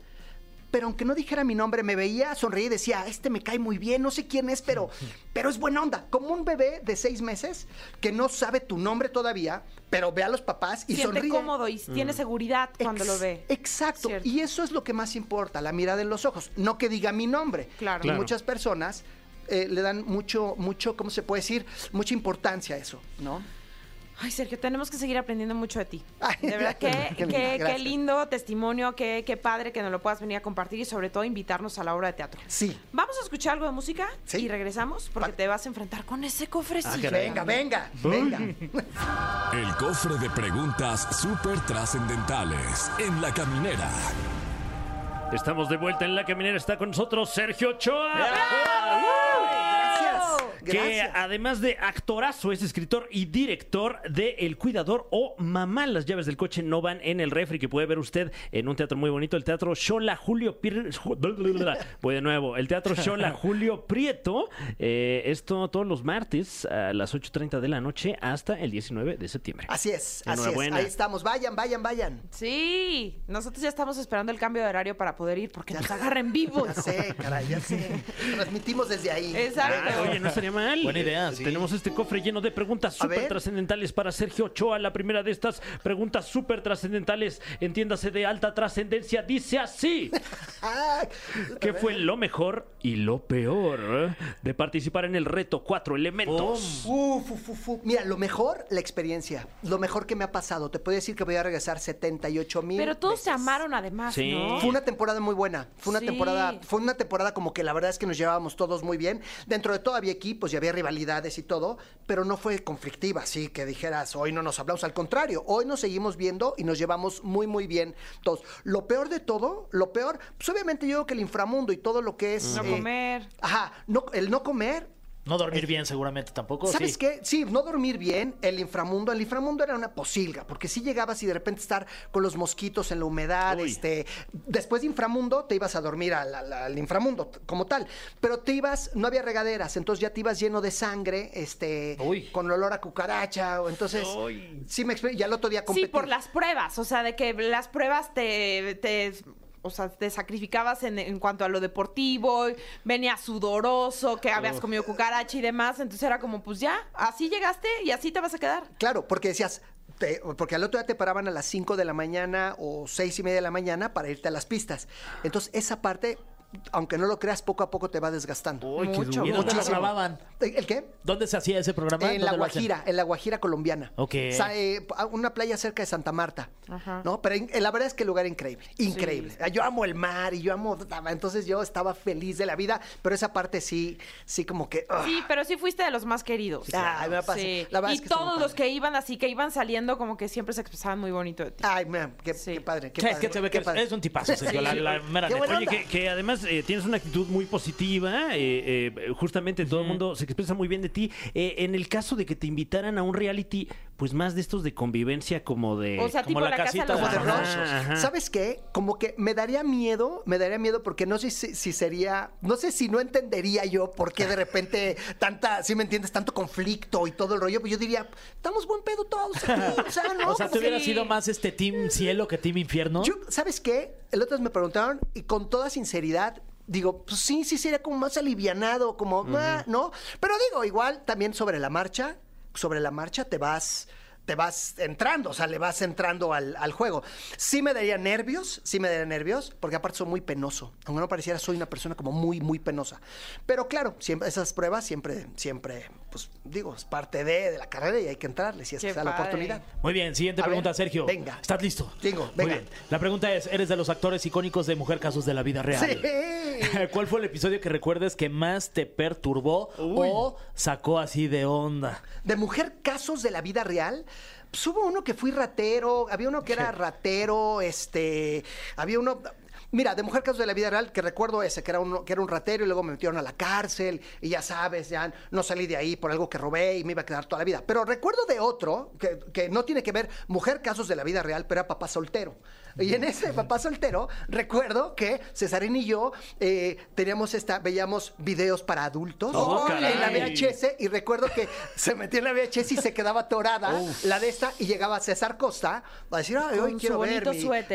Speaker 6: pero aunque no dijera mi nombre, me veía, sonreía y decía, este me cae muy bien, no sé quién es, pero, (laughs) pero es buena onda. Como un bebé de seis meses que no sabe tu nombre todavía, pero ve a los papás y
Speaker 2: Siente
Speaker 6: sonríe.
Speaker 2: cómodo y tiene seguridad cuando
Speaker 6: Ex-
Speaker 2: lo ve.
Speaker 6: Exacto.
Speaker 2: Cierto.
Speaker 6: Y eso es lo que más importa, la mirada en los ojos. No que diga mi nombre.
Speaker 2: Claro.
Speaker 6: Y
Speaker 3: Claro.
Speaker 6: muchas personas eh, le dan mucho, mucho, ¿cómo se puede decir? Mucha importancia a eso, ¿no?
Speaker 2: Ay, Sergio, tenemos que seguir aprendiendo mucho de ti.
Speaker 6: Ay,
Speaker 2: de verdad, (laughs) qué,
Speaker 6: qué
Speaker 2: qué-
Speaker 6: linda,
Speaker 2: qué
Speaker 6: gracias.
Speaker 2: lindo testimonio, qué, qué padre que nos lo puedas venir a compartir y sobre todo invitarnos a la obra de teatro.
Speaker 6: Sí.
Speaker 2: Vamos a escuchar algo de música
Speaker 6: Sí.
Speaker 2: y regresamos porque te vas a enfrentar con ese cofrecillo.
Speaker 6: Venga, venga, venga. (laughs)
Speaker 1: El cofre de preguntas súper trascendentales en la caminera.
Speaker 3: Estamos de vuelta en la caminera. Está con nosotros Sergio Ochoa.
Speaker 6: Gracias.
Speaker 3: Que además de actorazo es escritor y director de El Cuidador o Mamá. Las llaves del coche no van en el refri que puede ver usted en un teatro muy bonito, el Teatro Shola Julio Prieto. (laughs) Voy de nuevo, el Teatro Shola (laughs) Julio Prieto. Eh, esto todos los martes a las 8.30 de la noche hasta el 19 de septiembre.
Speaker 6: Así es, así es. Ahí estamos. Vayan, vayan, vayan.
Speaker 2: Sí, nosotros ya estamos esperando el cambio de horario para poder ir porque nos agarren vivos.
Speaker 6: Ya sé, caray, ya sé. (laughs) Transmitimos desde ahí.
Speaker 2: Exacto.
Speaker 3: Ah, oye, no estaría mal.
Speaker 4: Buena idea, sí.
Speaker 3: Tenemos este cofre lleno de preguntas súper trascendentales para Sergio Ochoa. La primera de estas preguntas súper trascendentales, entiéndase de alta trascendencia, dice así.
Speaker 6: Ay, (laughs) (laughs)
Speaker 3: ¿Qué fue lo mejor y lo peor eh, de participar en el reto Cuatro Elementos?
Speaker 6: Uf, uf, uf, uf. Mira, lo mejor, la experiencia. Lo mejor que me ha pasado. Te puedo decir que voy a regresar 78 mil.
Speaker 2: Pero todos se amaron además,
Speaker 3: Sí.
Speaker 2: ¿no?
Speaker 6: Fue una temporada muy buena. Fue una
Speaker 2: Sí.
Speaker 6: temporada, fue una temporada como que la verdad es que nos llevábamos todos muy bien. Dentro de todo había equipos y había rivalidades y todo, pero no fue conflictiva, así que dijeras, hoy no nos hablamos. Al contrario, hoy nos seguimos viendo y nos llevamos muy, muy bien todos. Lo peor de todo, lo peor, pues obviamente yo creo que el inframundo y todo lo que es.
Speaker 2: No
Speaker 6: eh,
Speaker 2: comer.
Speaker 6: Ajá, no, el no comer,
Speaker 4: No dormir bien seguramente tampoco.
Speaker 6: ¿Sabes
Speaker 4: sí.
Speaker 6: qué? Sí, no dormir bien, el inframundo. El inframundo era una posilga, porque si llegabas y de repente estar con los mosquitos en la humedad,
Speaker 3: Uy.
Speaker 6: este, después de inframundo te ibas a dormir al, al- al inframundo como tal, pero te ibas, no había regaderas, entonces ya te ibas lleno de sangre, este,
Speaker 4: Uy.
Speaker 6: con olor a cucaracha, o entonces, sí me explico, y al otro día
Speaker 2: Sí,
Speaker 6: competir.
Speaker 2: por las pruebas, o sea, de que las pruebas te, te o sea, te sacrificabas en, en cuanto a lo deportivo, venía sudoroso, que habías comido cucaracha y demás, entonces era como, pues ya, así llegaste y así te vas a quedar.
Speaker 6: Claro, porque decías, te- porque al otro día te paraban a las 5 de la mañana o seis y media de la mañana para irte a las pistas. Entonces, esa parte, aunque no lo creas, poco a poco te va desgastando.
Speaker 3: Uy, qué
Speaker 2: Mucho.
Speaker 3: duro.
Speaker 4: ¿Y dónde lo grababan?
Speaker 6: ¿El qué?
Speaker 4: ¿Dónde se hacía ese programa?
Speaker 6: En la. Guajira, en la Guajira colombiana.
Speaker 4: Ok.
Speaker 6: Sa- eh, a una playa cerca de Santa Marta.
Speaker 2: Ajá.
Speaker 6: ¿No? Pero en- la verdad es que el lugar increíble, increíble. Yo amo el mar y yo amo, entonces yo estaba feliz de la vida, pero esa parte sí, sí como que. ugh.
Speaker 2: Sí, pero sí fuiste de los más queridos.
Speaker 6: Ay, me pasa.
Speaker 2: Sí.
Speaker 6: La verdad
Speaker 2: Y
Speaker 6: es que estuvo
Speaker 2: todos los que iban así, que iban saliendo, como que siempre se expresaban muy bonito de ti.
Speaker 6: Ay, man, qué,
Speaker 2: Sí.
Speaker 6: qué padre, qué
Speaker 4: Sí,
Speaker 6: padre.
Speaker 4: es que se ve
Speaker 6: qué
Speaker 4: que
Speaker 6: padre.
Speaker 4: es un tipazo, Sergio, la, la mera
Speaker 6: Qué
Speaker 4: neta.
Speaker 6: buena
Speaker 3: Oye,
Speaker 6: onda.
Speaker 3: que, que además eh, tienes una actitud muy positiva. eh, eh, justamente todo el mundo se expresa muy bien de ti. En el caso de que te invitaran a un reality, pues más de estos de convivencia como de...
Speaker 2: O sea,
Speaker 4: como
Speaker 2: tipo
Speaker 4: la
Speaker 2: la, casa
Speaker 4: casita
Speaker 2: de los
Speaker 4: Ajá.
Speaker 6: ¿Sabes qué? Como que me daría miedo, me daría miedo porque no sé si, si sería, no sé si no entendería yo por qué de repente tanta, si me entiendes, tanto conflicto y todo el rollo, pues yo diría, estamos buen pedo todos aquí, o sea, ¿no? (laughs)
Speaker 4: O sea, ¿tú hubieras
Speaker 2: sí.
Speaker 4: sido más este team cielo que team infierno?
Speaker 6: Yo, ¿sabes qué? El otro día me preguntaron y con toda sinceridad digo, pues sí, sí sería como más alivianado, como, "Ah", ¿no? Pero digo, igual también sobre la marcha, sobre la marcha te vas te vas entrando, o sea, le vas entrando al, al juego. Sí me daría nervios, sí me daría nervios, porque aparte soy muy penoso. Aunque no pareciera, soy una persona como muy, muy penosa. Pero claro, siempre, esas pruebas siempre, siempre, pues digo, es parte de, de la carrera y hay que entrarle si es
Speaker 2: Qué
Speaker 6: que la
Speaker 2: padre.
Speaker 6: oportunidad.
Speaker 4: Muy bien, siguiente
Speaker 6: A
Speaker 4: pregunta,
Speaker 6: ver,
Speaker 4: Sergio.
Speaker 6: venga.
Speaker 4: ¿Estás listo?
Speaker 6: Tengo,
Speaker 4: Muy
Speaker 6: venga.
Speaker 4: bien. La pregunta es, ¿eres de los actores icónicos de Mujer Casos de la Vida Real?
Speaker 6: Sí. (laughs)
Speaker 4: ¿Cuál fue el episodio que recuerdes que más te perturbó o sacó así de onda?
Speaker 6: de mujer casos de la vida real. Pues hubo uno que fui ratero, había uno que era ratero, este, había uno, mira, de mujer casos de la vida real que recuerdo ese que era uno que era un ratero y luego me metieron a la cárcel y ya sabes, ya no salí de ahí por algo que robé y me iba a quedar toda la vida. Pero recuerdo de otro que, que no tiene que ver mujer casos de la vida real, pero era papá soltero. Y en ese papá soltero recuerdo que Cesarín y yo eh, teníamos esta, veíamos videos para adultos
Speaker 3: Oh,
Speaker 6: en la. VHS y recuerdo que se metía en la VHS y se quedaba atorada la de esta y llegaba César Costa a decir, Ay, hoy quiero ver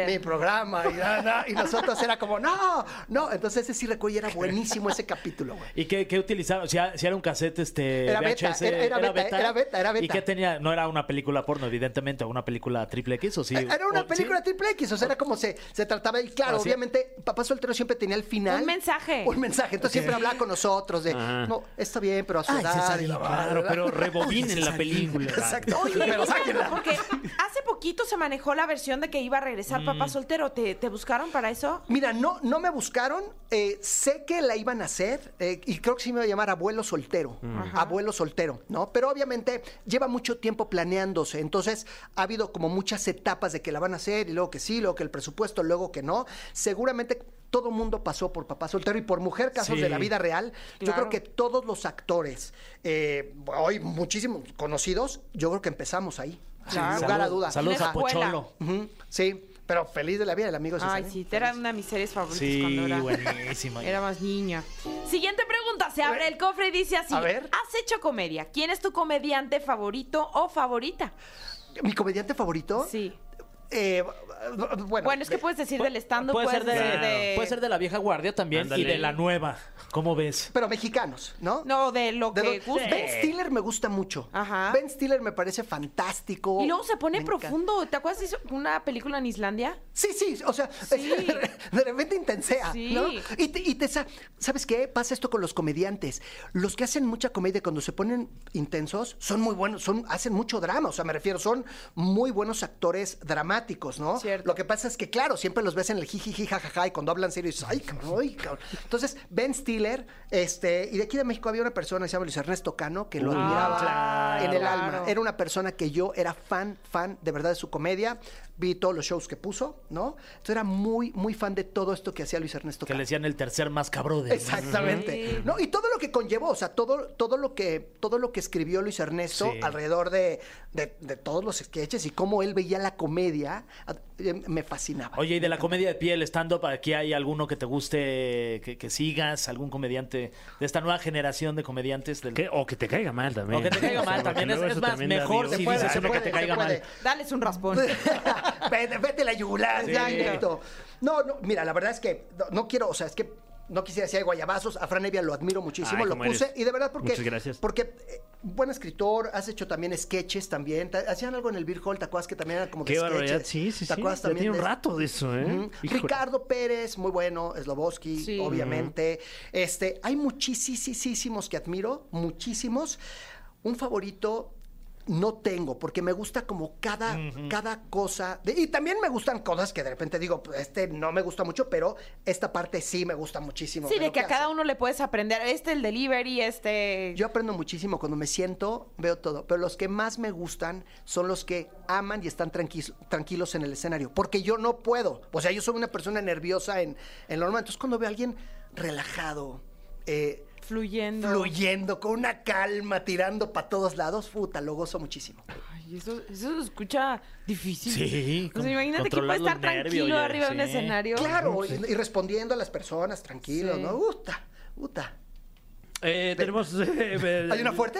Speaker 6: mi, programa y, na, na", y nosotros era como, no, no, entonces ese sí recuerdo y era buenísimo ese capítulo, güey.
Speaker 4: ¿Y qué, qué utilizaron? Si, era- si era un cassette este
Speaker 6: Era beta,
Speaker 4: VHS,
Speaker 6: era- era beta, era beta, era beta.
Speaker 4: ¿Y qué tenía? No era una película porno, evidentemente, o una película triple X, ¿o sí?
Speaker 6: Era una
Speaker 4: ¿O-
Speaker 6: película
Speaker 4: sí?
Speaker 6: triple X, o sea, era como se, se trataba. Y claro,
Speaker 4: Ah, sí.
Speaker 6: obviamente, Papá Soltero siempre tenía el final.
Speaker 2: Un mensaje.
Speaker 6: Un mensaje. Entonces siempre hablaba con nosotros de,
Speaker 3: Ajá.
Speaker 6: no, está bien, pero a su
Speaker 4: Ay,
Speaker 6: edad.
Speaker 4: Cesarín,
Speaker 6: y la
Speaker 3: Claro, pero rebobinen la película.
Speaker 6: Exacto.
Speaker 2: Oye, (laughs)
Speaker 6: pero sáquenla.
Speaker 2: porque hace poquito se manejó la versión de que iba a regresar
Speaker 3: Mm.
Speaker 2: papá soltero. ¿Te, te buscaron para eso?
Speaker 6: Mira, no, no me buscaron. eh, sé que la iban a hacer eh, y creo que sí me iba a llamar abuelo soltero.
Speaker 2: Ajá.
Speaker 6: Abuelo soltero, ¿no? Pero obviamente lleva mucho tiempo planeándose. Entonces ha habido como muchas etapas de que la van a hacer y luego que sí, luego que el presupuesto, luego que no. Seguramente todo mundo pasó por papá soltero y por mujer casos
Speaker 4: Sí.
Speaker 6: de la vida real. Yo creo que todos los actores, eh, hoy muchísimos conocidos, yo creo que empezamos ahí. Sin lugar a dudas.
Speaker 4: Saludos a. Pocholo.
Speaker 6: Sí, pero feliz de la vida, el amigo
Speaker 2: Ay, sí, era una de mis series favoritas
Speaker 4: Sí,
Speaker 2: cuando era,
Speaker 4: buenísima. (laughs)
Speaker 2: era más niña. Siguiente pregunta. Se abre el cofre y dice así.
Speaker 6: A ver.
Speaker 2: ¿Has hecho comedia? ¿Quién es tu comediante favorito o favorita?
Speaker 6: ¿Mi comediante favorito?
Speaker 2: Sí.
Speaker 6: Eh, bueno,
Speaker 2: Bueno, es que puedes decir del stand-up,
Speaker 4: Puede ser, de,
Speaker 2: puedes decir
Speaker 4: puede ser de la vieja guardia también y de la nueva. ¿Cómo ves?
Speaker 6: pero mexicanos, ¿no?
Speaker 2: No, de lo
Speaker 6: De
Speaker 2: que guste.
Speaker 6: Ben Stiller me gusta mucho.
Speaker 2: Ajá.
Speaker 6: Ben Stiller me parece fantástico.
Speaker 2: Y luego se pone
Speaker 6: Me encanta.
Speaker 2: profundo. ¿Te acuerdas de eso? una película en Islandia?
Speaker 6: Sí, sí, o sea,
Speaker 2: Sí. (laughs)
Speaker 6: de repente intensea,
Speaker 2: Sí.
Speaker 6: ¿no? Y te, y te sa- ¿sabes qué? Pasa esto con los comediantes. Los que hacen mucha comedia cuando se ponen intensos son muy buenos, son hacen mucho drama, o sea, me refiero, son muy buenos actores dramáticos, ¿no?
Speaker 2: Cierto.
Speaker 6: Lo que pasa es que, claro, siempre los ves en el jijiji, jajaja, y cuando hablan serio dices, ay, cabrón, ay, cabrón. Entonces, Ben Stiller, este, y de aquí de México había una persona que se llama Luis Ernesto Cano, que lo
Speaker 3: Uy,
Speaker 6: admiraba
Speaker 2: claro.
Speaker 6: en el
Speaker 2: Claro.
Speaker 6: alma. Era una persona que yo era fan, fan de verdad de su comedia. Vi todos los shows que puso, ¿no? Entonces era muy, muy fan de todo esto que hacía Luis Ernesto
Speaker 4: Que le decían el tercer más cabrón de
Speaker 6: Exactamente.
Speaker 2: Sí.
Speaker 6: No, y todo lo que conllevó, o sea, todo, todo lo que, todo lo que escribió Luis Ernesto
Speaker 4: Sí.
Speaker 6: alrededor de, de- de todos los sketches y cómo él veía la comedia, me fascinaba.
Speaker 4: Oye, y de la comedia de pie, el stand-up, ¿aquí hay alguno que te guste, que, que sigas? ¿Algún comediante de esta nueva generación de comediantes? Del...
Speaker 3: Que- o que te caiga mal también.
Speaker 4: O que te caiga mal también. Es, más,
Speaker 3: también
Speaker 4: mejor si
Speaker 6: puede,
Speaker 4: dices uno que te caiga mal.
Speaker 2: Dales un raspón. (laughs)
Speaker 6: vete, vete la yugular,
Speaker 4: Sí.
Speaker 6: ya. No, no, mira, la verdad es que no, no quiero, o sea, es que no quisiera decir guayabazos. A Fran Evia lo admiro muchísimo,
Speaker 3: Ay,
Speaker 6: lo puse.
Speaker 3: eres.
Speaker 6: Y de verdad, porque.
Speaker 3: Muchas gracias.
Speaker 6: Porque eh, buen escritor, has hecho también sketches también. Ta- Hacían algo en el Beer Hall, ¿te acuerdas que también era como de
Speaker 3: Qué
Speaker 6: sketches?
Speaker 3: barbaridad. Sí, sí,
Speaker 6: ¿Te
Speaker 3: sí.
Speaker 6: acuerdas
Speaker 3: Ya
Speaker 6: también?
Speaker 3: tiene un
Speaker 6: de-
Speaker 3: rato de eso, ¿eh?
Speaker 6: Ricardo Pérez, muy bueno, Sloboski,
Speaker 2: Sí.
Speaker 6: obviamente. Este, hay muchísimos que admiro, muchísimos. Un favorito, no tengo, porque me gusta como cada, cada cosa. de- y también me gustan cosas que de repente digo, "Pues, este no me gusta mucho, pero esta parte sí me gusta muchísimo.
Speaker 2: Sí, de que a cada
Speaker 6: hace.
Speaker 2: uno le puedes aprender. Este, el delivery, este...
Speaker 6: Yo aprendo muchísimo cuando me siento, veo todo, pero los que más me gustan son los que aman y están tranquis- tranquilos en el escenario, porque yo no puedo. O sea, yo soy una persona nerviosa en, en lo normal. Entonces, cuando veo a alguien relajado, eh,
Speaker 2: fluyendo.
Speaker 6: fluyendo, con una calma, tirando para todos lados, puta, lo gozo muchísimo.
Speaker 2: Ay, eso, eso se escucha difícil.
Speaker 4: Sí,
Speaker 2: O sea, imagínate que puede estar tranquilo arriba de un escenario.
Speaker 6: Claro, y, y respondiendo a las personas, tranquilos,
Speaker 2: Sí.
Speaker 6: ¿no? Uta, uta.
Speaker 3: Eh, tenemos. eh, (laughs)
Speaker 6: ¿Hay una fuerte?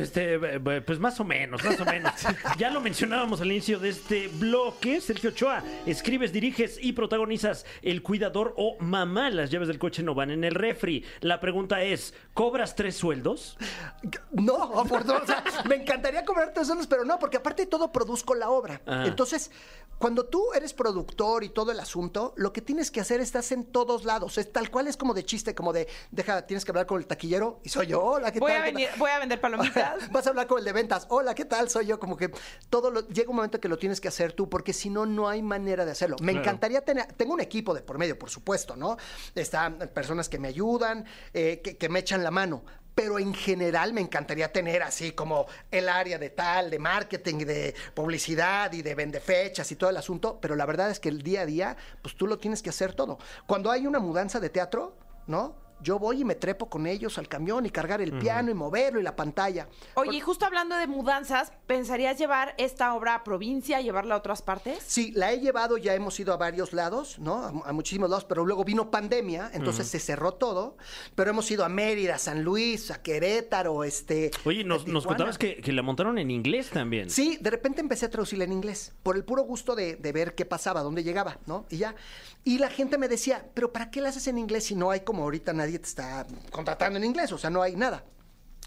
Speaker 3: Este, pues más o menos, más o menos. (laughs) ya lo mencionábamos al inicio de este bloque. Sergio Ochoa, escribes, diriges y protagonizas El Cuidador o Mamá. Las llaves del coche no van en el refri. La pregunta es: ¿cobras tres sueldos?
Speaker 6: No, afortunadamente, o sea, (laughs) me encantaría cobrarte solos, pero no, porque aparte de todo produzco la obra.
Speaker 3: Ah.
Speaker 6: Entonces, cuando tú eres productor y todo el asunto, lo que tienes que hacer estás en todos lados. Es tal cual es como de chiste, como de, deja, tienes que hablar con el taquillero y soy yo. Hola, ¿qué
Speaker 2: Voy
Speaker 6: tal?
Speaker 2: a,
Speaker 6: ¿Qué tal?"
Speaker 2: venir, voy a vender palomitas. (laughs)
Speaker 6: Vas a hablar con el de ventas. Hola, ¿qué tal? Soy yo. Como que todo lo, llega un momento que lo tienes que hacer tú, porque si no, no hay manera de hacerlo. Me
Speaker 3: Claro.
Speaker 6: encantaría tener, tengo un equipo de por medio, por supuesto, ¿no? Están personas que me ayudan, eh, que, que me echan la mano. Pero en general me encantaría tener así como el área de tal, de marketing, de publicidad y de vendefechas y todo el asunto. Pero la verdad es que el día a día, pues tú lo tienes que hacer todo. Cuando hay una mudanza de teatro, ¿no? Yo voy y me trepo con ellos al camión y cargar el piano y moverlo y la pantalla.
Speaker 2: Oye, y justo hablando de mudanzas, ¿pensarías llevar esta obra a provincia, llevarla a otras partes?
Speaker 6: Sí, la he llevado, ya hemos ido a varios lados, ¿no? A, a muchísimos lados, pero luego vino pandemia, entonces se cerró todo. Pero hemos ido a Mérida, San Luis, a Querétaro, este.
Speaker 3: Oye, nos,
Speaker 6: a
Speaker 3: contabas que, que la montaron en inglés también.
Speaker 6: Sí, de repente empecé a traducirla en inglés, por el puro gusto de, de ver qué pasaba, dónde llegaba, ¿no? Y ya. Y la gente me decía, ¿pero para qué la haces en inglés si no hay como ahorita nadie te está contratando en inglés? O sea, no hay nada.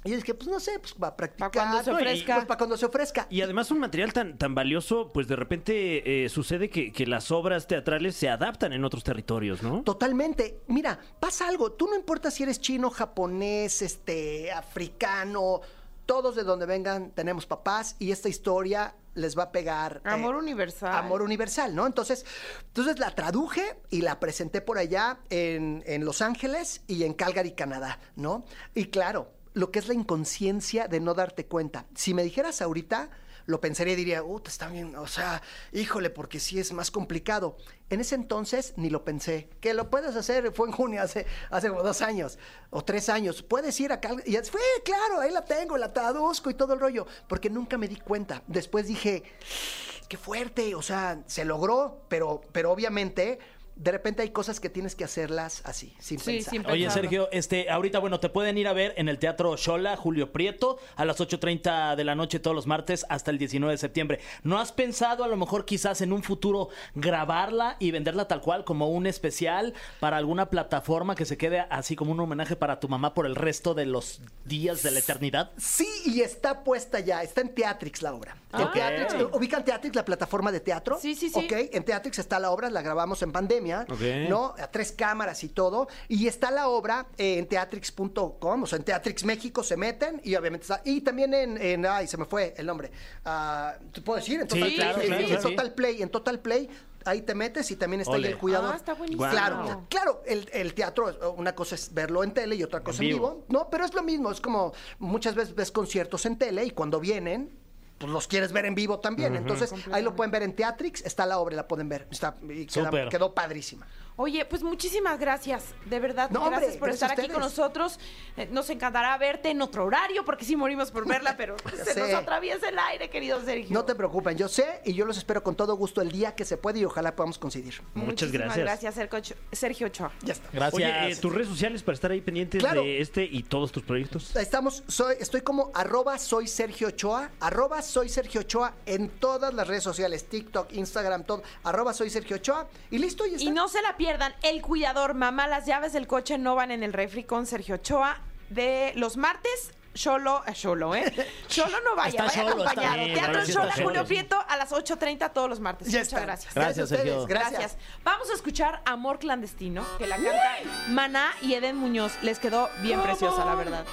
Speaker 6: Y yo dije, pues no sé, pues va a practicar.
Speaker 2: cuando se ofrezca.
Speaker 6: pues, para cuando se ofrezca.
Speaker 3: Y además un material tan, tan valioso, pues de repente eh, sucede que, que las obras teatrales se adaptan en otros territorios, ¿no?
Speaker 6: Totalmente. Mira, pasa algo. Tú no importa si eres chino, japonés, este, africano, todos de donde vengan tenemos papás y esta historia les va a pegar. eh,
Speaker 2: Amor universal.
Speaker 6: Amor universal, ¿no? Entonces, entonces la traduje y la presenté por allá en, en Los Ángeles y en Calgary, Canadá, ¿no? Y claro, lo que es la inconsciencia de no darte cuenta. Si me dijeras ahorita, lo pensaría y diría, uh, está bien, o sea, híjole, porque sí es más complicado. En ese entonces ni lo pensé. Que lo puedes hacer, fue en junio, hace, hace como dos años o tres años. Puedes ir acá. Y fue, claro, ahí la tengo, la traduzco y todo el rollo. Porque nunca me di cuenta. Después dije, qué fuerte, o sea, se logró, pero, pero obviamente. De repente hay cosas que tienes que hacerlas así, sin
Speaker 2: Sí,
Speaker 6: pensar.
Speaker 2: sin
Speaker 4: Oye. Sergio, este, ahorita, bueno, te pueden ir a ver en el Teatro Shola, Julio Prieto, a las 8.30 de la noche todos los martes hasta el 19 de septiembre. ¿No has pensado a lo mejor quizás en un futuro grabarla y venderla tal cual como un especial para alguna plataforma que se quede así como un homenaje para tu mamá por el resto de los días de la eternidad?
Speaker 6: Sí, y está puesta ya, está en Teatrix la obra. En
Speaker 2: Ah.
Speaker 6: Teatrix. ¿ubican Teatrix, la plataforma de teatro?
Speaker 2: Sí, sí, sí.
Speaker 6: Ok, en Teatrix está la obra, la grabamos en pandemia, ¿no? A tres cámaras y todo. Y está la obra eh, en teatrix.com, o sea, en Teatrix México se meten y obviamente está. Y también en, en- ay, se me fue el nombre. Ah, ¿Te puedo decir? En
Speaker 4: Sí,
Speaker 6: Total
Speaker 4: claro,
Speaker 6: Play.
Speaker 4: claro,
Speaker 6: en
Speaker 4: claro.
Speaker 6: Total Play, en Total Play. Ahí te metes y también está
Speaker 3: Ole.
Speaker 6: ahí el cuidador.
Speaker 2: Ah, está buenísimo.
Speaker 6: Claro, claro, el, el teatro, una cosa es verlo en tele y otra cosa en
Speaker 3: vivo.
Speaker 6: vivo. No, pero es lo mismo, es como muchas veces ves conciertos en tele y cuando vienen, pues los quieres ver en vivo también. Entonces, ahí lo pueden ver en Teatrix, está la obra, la pueden ver. Está, y queda- quedó padrísima.
Speaker 2: Oye, pues muchísimas gracias, de verdad.
Speaker 6: No,
Speaker 2: gracias
Speaker 6: hombre,
Speaker 2: por
Speaker 6: gracias
Speaker 2: estar aquí con nosotros. Eh, nos encantará verte en otro horario, porque sí morimos por verla, pero (laughs) se
Speaker 6: sé.
Speaker 2: nos atraviesa el aire, querido Sergio.
Speaker 6: No te preocupen, yo sé y yo los espero con todo gusto el día que se puede y ojalá podamos coincidir.
Speaker 3: Muchas
Speaker 2: Muchísimas
Speaker 3: gracias.
Speaker 2: gracias, Sergio Ocho- Sergio Ochoa.
Speaker 6: Ya está.
Speaker 4: Gracias.
Speaker 3: Oye, eh, tus redes sociales para estar ahí pendientes
Speaker 6: Claro.
Speaker 3: de este y todos tus proyectos.
Speaker 6: Estamos, soy, estoy como arroba soy Sergio Ochoa, arroba soy Sergio Ochoa en todas las redes sociales, TikTok, Instagram, todo, arroba soy Sergio Ochoa y listo, y está.
Speaker 2: Y no se la pierdan, El Cuidador, Mamá, las llaves del coche no van en el refri con Sergio Ochoa de los martes. Cholo, eh, Cholo, ¿eh? (laughs) No vaya,
Speaker 4: Está
Speaker 2: vaya acompañado.
Speaker 4: bien,
Speaker 2: Teatro
Speaker 4: sí
Speaker 2: Chola,
Speaker 4: Xolo,
Speaker 2: Julio
Speaker 4: sí.
Speaker 2: Prieto a las 8.30 todos los martes.
Speaker 6: Ya
Speaker 2: Muchas
Speaker 6: está.
Speaker 2: gracias.
Speaker 4: Gracias,
Speaker 6: a ustedes. Gracias.
Speaker 2: Vamos a escuchar Amor Clandestino, que la canta Maná y Eden Muñoz. Les quedó bien preciosa, la verdad.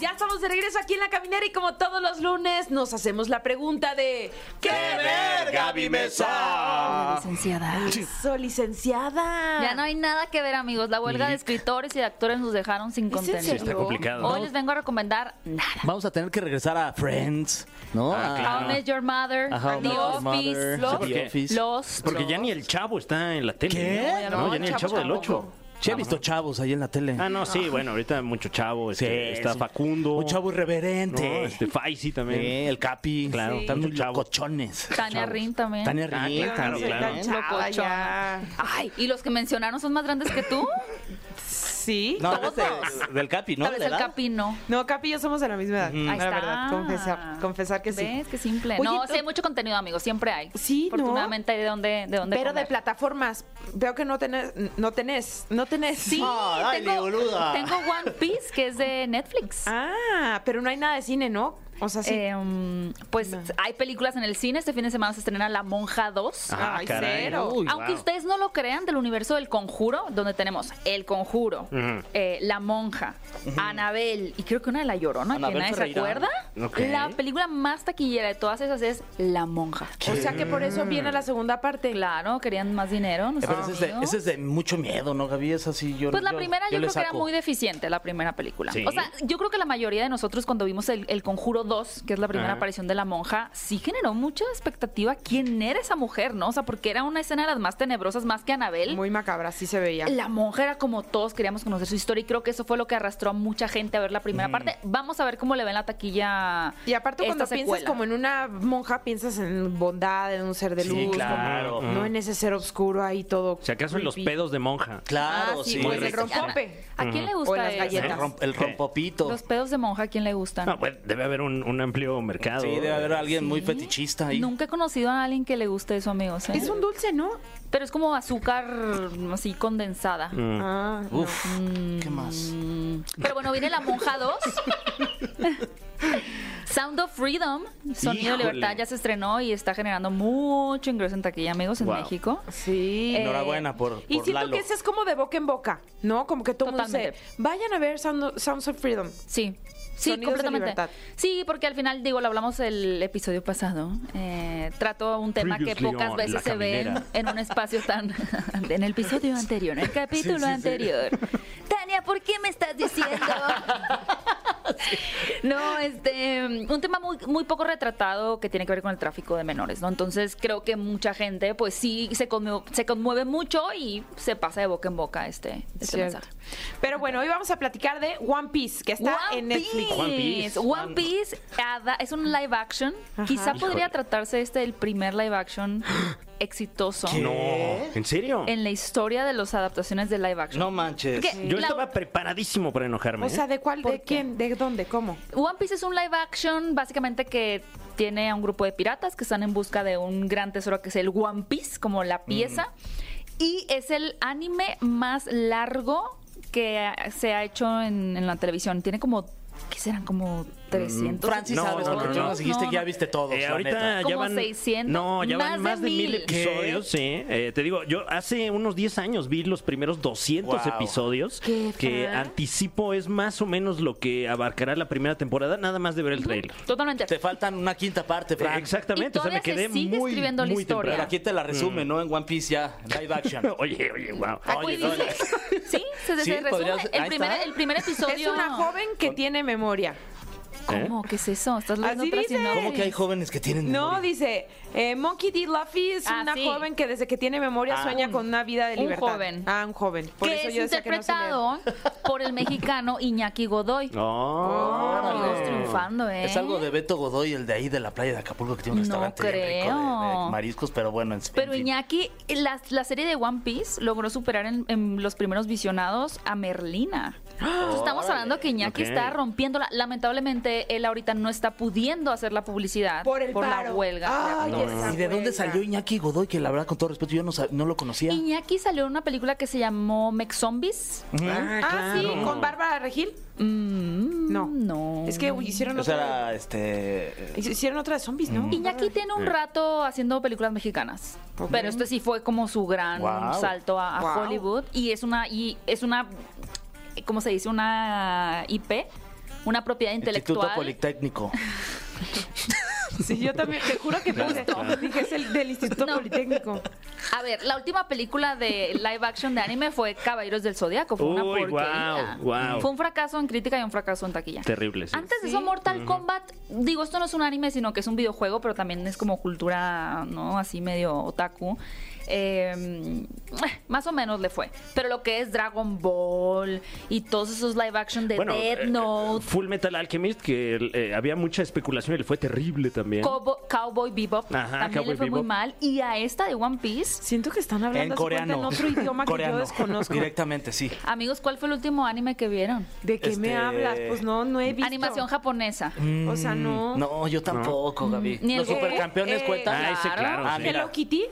Speaker 2: Ya estamos de regreso aquí en la caminera y como todos los lunes nos hacemos la pregunta de ¿Qué ver,
Speaker 4: Gaby Mesa?
Speaker 7: Licenciada.
Speaker 2: Eso, licenciada.
Speaker 7: Ya no hay nada que ver, amigos. La huelga de escritores y de actores nos dejaron sin
Speaker 2: en
Speaker 7: contenido.
Speaker 2: serio?
Speaker 3: Está complicado.
Speaker 7: Hoy les vengo a recomendar nada.
Speaker 4: Vamos a tener que regresar a Friends, ¿no?
Speaker 3: Ah,
Speaker 4: A-
Speaker 3: claro.
Speaker 7: How Met Your Mother,
Speaker 4: a How I
Speaker 7: The
Speaker 4: Your
Speaker 7: Office,
Speaker 4: Mother, The
Speaker 3: porque-
Speaker 4: Office.
Speaker 7: Lost.
Speaker 3: Porque ya ni el chavo está en la tele.
Speaker 4: ¿Qué?
Speaker 3: No,
Speaker 2: No,
Speaker 3: ya ni el
Speaker 2: Chavo
Speaker 3: chavo del
Speaker 2: tampoco.
Speaker 3: 8.
Speaker 4: Sí, he visto chavos ahí en la tele.
Speaker 3: Ah, no, sí, bueno, ahorita mucho chavo. este, está
Speaker 4: sí.
Speaker 3: Facundo.
Speaker 4: Un chavo
Speaker 3: No,
Speaker 4: irreverente.
Speaker 3: este Faisy también.
Speaker 4: Sí, el Capi.
Speaker 3: Claro, chavo.
Speaker 4: locochones.
Speaker 7: Tania Rin también.
Speaker 4: Tania
Speaker 3: Ah,
Speaker 4: Rin
Speaker 3: claro,
Speaker 4: también.
Speaker 3: claro.
Speaker 2: Chava ya.
Speaker 7: Ay, ¿y los que mencionaron son más grandes que tú? (laughs)
Speaker 2: Sí.
Speaker 4: No, es de- del Capi, ¿no?
Speaker 7: Tal vez
Speaker 4: ¿De
Speaker 7: el
Speaker 4: edad?
Speaker 7: Capi no.
Speaker 2: No, Capi y yo somos de la misma edad.
Speaker 7: Ahí
Speaker 2: La
Speaker 7: está.
Speaker 2: verdad, confesar, confesar que sí.
Speaker 7: ¿Ves? Qué simple.
Speaker 2: Oye,
Speaker 7: no,
Speaker 2: tú-
Speaker 7: sí hay mucho contenido, amigos. Siempre hay.
Speaker 2: Sí, ¿no?
Speaker 7: Afortunadamente hay de dónde, de dónde
Speaker 2: Pero de plataformas, veo que no tenés, no tenés, no tenés.
Speaker 7: Sí,
Speaker 4: Ah, dale,
Speaker 7: tengo,
Speaker 4: boluda.
Speaker 7: tengo One Piece, que es de Netflix.
Speaker 2: Ah, pero no hay nada de cine, ¿no? O sea, sí.
Speaker 7: Eh, um, pues
Speaker 2: No.
Speaker 7: hay películas en el cine. Este fin de semana se estrena La Monja 2.
Speaker 3: Ah,
Speaker 2: Ay,
Speaker 3: caray.
Speaker 2: cero.
Speaker 3: Uy,
Speaker 7: Aunque
Speaker 3: wow.
Speaker 7: ustedes no lo crean, del universo del conjuro, donde tenemos El Conjuro, eh, La Monja, Anabel y creo que una de La Llorona, que
Speaker 4: Anabel
Speaker 7: nadie se
Speaker 4: Ferreira.
Speaker 7: acuerda.
Speaker 3: Ok.
Speaker 7: La película más taquillera de todas esas es La Monja.
Speaker 2: o sea que por eso viene la segunda parte.
Speaker 7: Claro, querían más dinero.
Speaker 4: Eh,
Speaker 7: nuestros
Speaker 4: Pero ese es, de,
Speaker 7: amigos.
Speaker 4: ese es de mucho miedo, ¿no, Gaby? Es así, yo
Speaker 7: Pues la
Speaker 4: yo-
Speaker 7: primera yo, creo que era muy deficiente, la primera película.
Speaker 3: Sí.
Speaker 7: O sea, yo creo que la mayoría de nosotros cuando vimos el, el Conjuro 2, que es la primera
Speaker 3: Ajá.
Speaker 7: aparición de la monja, sí generó mucha expectativa quién era esa mujer, ¿no? O sea, porque era una escena de las más tenebrosas, más que Anabel.
Speaker 2: Muy macabra, sí se veía.
Speaker 7: La monja era como todos queríamos conocer su historia y creo que eso fue lo que arrastró a mucha gente a ver la primera parte. Vamos a ver cómo le ven la taquilla.
Speaker 2: Y aparte
Speaker 7: esta
Speaker 2: cuando piensas como en una monja, piensas en bondad, en un ser de
Speaker 4: Sí,
Speaker 2: luz.
Speaker 4: claro.
Speaker 2: como- no en ese ser oscuro ahí todo.
Speaker 3: Si acaso en los pedos de monja.
Speaker 4: Claro,
Speaker 2: Ah, sí,
Speaker 4: sí.
Speaker 2: pues el
Speaker 4: el,
Speaker 2: rompope.
Speaker 7: ¿A quién le
Speaker 2: O
Speaker 7: gusta
Speaker 2: las galletas.
Speaker 4: rom- el rompopito.
Speaker 7: Los pedos de monja, ¿a quién le gustan?
Speaker 3: No, pues debe haber un, un amplio mercado.
Speaker 4: Sí, debe haber alguien muy fetichista ahí.
Speaker 7: Nunca he conocido a alguien que le guste eso, amigos. ¿eh?
Speaker 2: Es un dulce, ¿no?
Speaker 7: Pero es como azúcar así condensada.
Speaker 3: Mm.
Speaker 2: Ah,
Speaker 4: Uf, ¿qué más?
Speaker 7: Mm, Pero bueno, viene La Monja 2. (laughs) Sound of Freedom, Sonido de. Libertad, ya se estrenó y está generando mucho ingreso en taquilla, amigos, en
Speaker 3: Wow.
Speaker 7: México.
Speaker 2: sí.
Speaker 7: Eh,
Speaker 4: Enhorabuena por,
Speaker 2: y
Speaker 4: por
Speaker 2: siento
Speaker 4: Lalo.
Speaker 2: que ese es como de boca en boca, ¿no? Como que todo el mundo dice,
Speaker 7: Totalmente.
Speaker 2: vayan a ver Sound- Sounds of Freedom.
Speaker 7: Sí. Sí,
Speaker 2: Sonidos
Speaker 7: completamente. Sí, porque al final, digo, lo hablamos el episodio pasado. eh, trato un tema que pocas veces se ve en, un espacio tan. (laughs) en el episodio anterior, en el capítulo anterior. Tania, ¿por qué me estás diciendo? (laughs) No, este, un tema muy, muy poco retratado que tiene que ver con el tráfico de menores, ¿no? Entonces creo que mucha gente, pues sí, se conmueve, se conmueve mucho y se pasa de boca en boca este, este
Speaker 2: Cierto.
Speaker 7: mensaje.
Speaker 2: Pero bueno, hoy vamos a platicar de One Piece, que está
Speaker 7: One
Speaker 2: en Netflix.
Speaker 7: Piece.
Speaker 3: One Piece.
Speaker 7: One Piece ada- es un live action. Quizá podría tratarse este el primer live action (gasps) exitoso
Speaker 3: No, ¿en serio?
Speaker 7: en la historia de las adaptaciones de live action.
Speaker 4: No manches.
Speaker 7: ¿Qué?
Speaker 3: Yo
Speaker 7: La-
Speaker 3: estaba preparadísimo para enojarme.
Speaker 2: O sea,
Speaker 3: ¿eh?
Speaker 2: ¿de cuál?
Speaker 7: ¿Por
Speaker 2: ¿De
Speaker 7: qué?
Speaker 2: quién? ¿De dónde? ¿Cómo?
Speaker 7: One Piece es un live action básicamente que tiene a un grupo de piratas que están en busca de un gran tesoro que es el One Piece, como la pieza. Y es el anime más largo que se ha hecho en, en la televisión. Tiene como, ¿qué serán? Como 300
Speaker 4: Francis,
Speaker 3: No,
Speaker 4: sabes,
Speaker 3: no, no, no.
Speaker 4: nos dijiste que ya viste todos,
Speaker 3: Eh, ahorita
Speaker 4: neta.
Speaker 3: ya van
Speaker 7: 600,
Speaker 3: no ya van
Speaker 7: más
Speaker 3: más
Speaker 7: de
Speaker 3: mil
Speaker 7: mil.
Speaker 3: episodios sí Eh, te digo yo hace unos 10 años vi los primeros 200
Speaker 4: Wow.
Speaker 3: episodios
Speaker 2: Qué
Speaker 3: que anticipo es más o menos lo que abarcará la primera temporada nada más de ver el trailer
Speaker 7: Totalmente.
Speaker 4: Te faltan una quinta parte, Fran.
Speaker 3: Eh, exactamente
Speaker 7: Y
Speaker 3: o sea me quedé
Speaker 7: sigue
Speaker 3: muy
Speaker 7: escribiendo la
Speaker 3: muy
Speaker 7: historia.
Speaker 4: Pero aquí te la resume, ¿no? En One Piece ya, live action. (laughs)
Speaker 3: oye oye wow
Speaker 4: Oye, (laughs)
Speaker 7: sí, se, se
Speaker 4: Sí,
Speaker 7: resume. El primer, el primer episodio.
Speaker 2: Es una joven que tiene memoria.
Speaker 7: ¿Cómo? ¿Qué es eso? ¿Estás leyendo
Speaker 2: Así
Speaker 7: otra
Speaker 2: dice.
Speaker 4: ¿Cómo que hay jóvenes que tienen
Speaker 2: No, dice, eh, Monkey D. Luffy es
Speaker 7: Ah,
Speaker 2: una
Speaker 7: sí.
Speaker 2: joven que desde que tiene memoria
Speaker 4: Ah,
Speaker 2: sueña
Speaker 4: un-
Speaker 2: con una vida de
Speaker 7: un
Speaker 2: libertad.
Speaker 7: joven.
Speaker 2: Ah, un joven. Por
Speaker 7: que
Speaker 2: eso
Speaker 7: es
Speaker 2: yo decía que no se lee.
Speaker 7: interpretado por el mexicano Iñaki Godoy. (laughs)
Speaker 3: Oh,
Speaker 7: Amigos triunfando, ¿eh?
Speaker 4: Es algo de Beto Godoy, el de ahí de la playa de Acapulco, que tiene un
Speaker 7: No
Speaker 4: restaurante bien rico de-
Speaker 7: creo.
Speaker 4: mariscos, pero bueno, en,
Speaker 7: Pero
Speaker 4: en fin.
Speaker 7: Iñaki, la, la serie de One Piece logró superar en, en los primeros visionados a Merlina. Entonces, estamos hablando que Iñaki
Speaker 3: Ok.
Speaker 7: está rompiéndola. Lamentablemente, él ahorita no está pudiendo hacer la publicidad
Speaker 2: Por el
Speaker 7: la
Speaker 2: paro.
Speaker 7: huelga.
Speaker 4: ¿Y de dónde salió Iñaki Godoy? Que la verdad, con todo respeto, yo no, lo conocía.
Speaker 7: Iñaki salió en una película que se llamó Mex Zombies.
Speaker 2: Ah, sí, con Bárbara Regil.
Speaker 7: Mm,
Speaker 2: No.
Speaker 7: No.
Speaker 2: Es que hicieron
Speaker 4: O sea,
Speaker 2: otra.
Speaker 4: este.
Speaker 2: Hicieron otra de zombies, ¿no?
Speaker 7: Iñaki tiene un rato haciendo películas mexicanas, pero este sí fue como su gran
Speaker 4: Wow.
Speaker 7: salto a, a
Speaker 2: Wow.
Speaker 7: Hollywood y es una y es una ¿cómo se dice? Una IP, una propiedad
Speaker 4: Instituto
Speaker 7: intelectual.
Speaker 4: Politécnico. (laughs)
Speaker 2: Sí, yo también, te juro que pensé, dije, es el del Instituto
Speaker 7: No.
Speaker 2: Politécnico.
Speaker 7: A ver, la última película de live action de anime fue Caballeros del Zodiaco. Fue una
Speaker 3: Uy,
Speaker 7: porquería.
Speaker 3: guau, guau.
Speaker 7: Fue un fracaso en crítica y un fracaso en taquilla.
Speaker 3: Terrible, sí.
Speaker 7: Antes de eso, Mortal Kombat, digo, esto no es un anime, sino que es un videojuego, pero también es como cultura, ¿no? Así medio otaku. Eh, más o menos le fue. Pero lo que es Dragon Ball y todos esos live action de
Speaker 3: Bueno,
Speaker 7: Death
Speaker 3: eh,
Speaker 7: Note,
Speaker 3: Full Metal Alchemist, que eh, había mucha especulación y le fue terrible también.
Speaker 7: Cowboy, Cowboy Bebop,
Speaker 3: Ajá,
Speaker 7: también
Speaker 3: Cowboy
Speaker 7: le fue muy mal. Y a esta de One Piece,
Speaker 2: Siento que están hablando
Speaker 4: En coreano.
Speaker 2: en otro (laughs) idioma que
Speaker 4: Coreano.
Speaker 2: yo desconozco.
Speaker 4: Directamente, sí.
Speaker 7: amigos, ¿cuál fue el último anime que vieron?
Speaker 2: ¿De qué me
Speaker 4: Este-
Speaker 2: hablas? Pues no, no he visto.
Speaker 7: Animación japonesa.
Speaker 2: O sea, no.
Speaker 4: Mm, No, yo tampoco, Gaby.
Speaker 7: Ni el
Speaker 4: Los supercampeones
Speaker 2: eh,
Speaker 4: cuentan.
Speaker 3: Ah, ese claro,
Speaker 4: Ah,
Speaker 3: sí.
Speaker 2: Hello Kitty.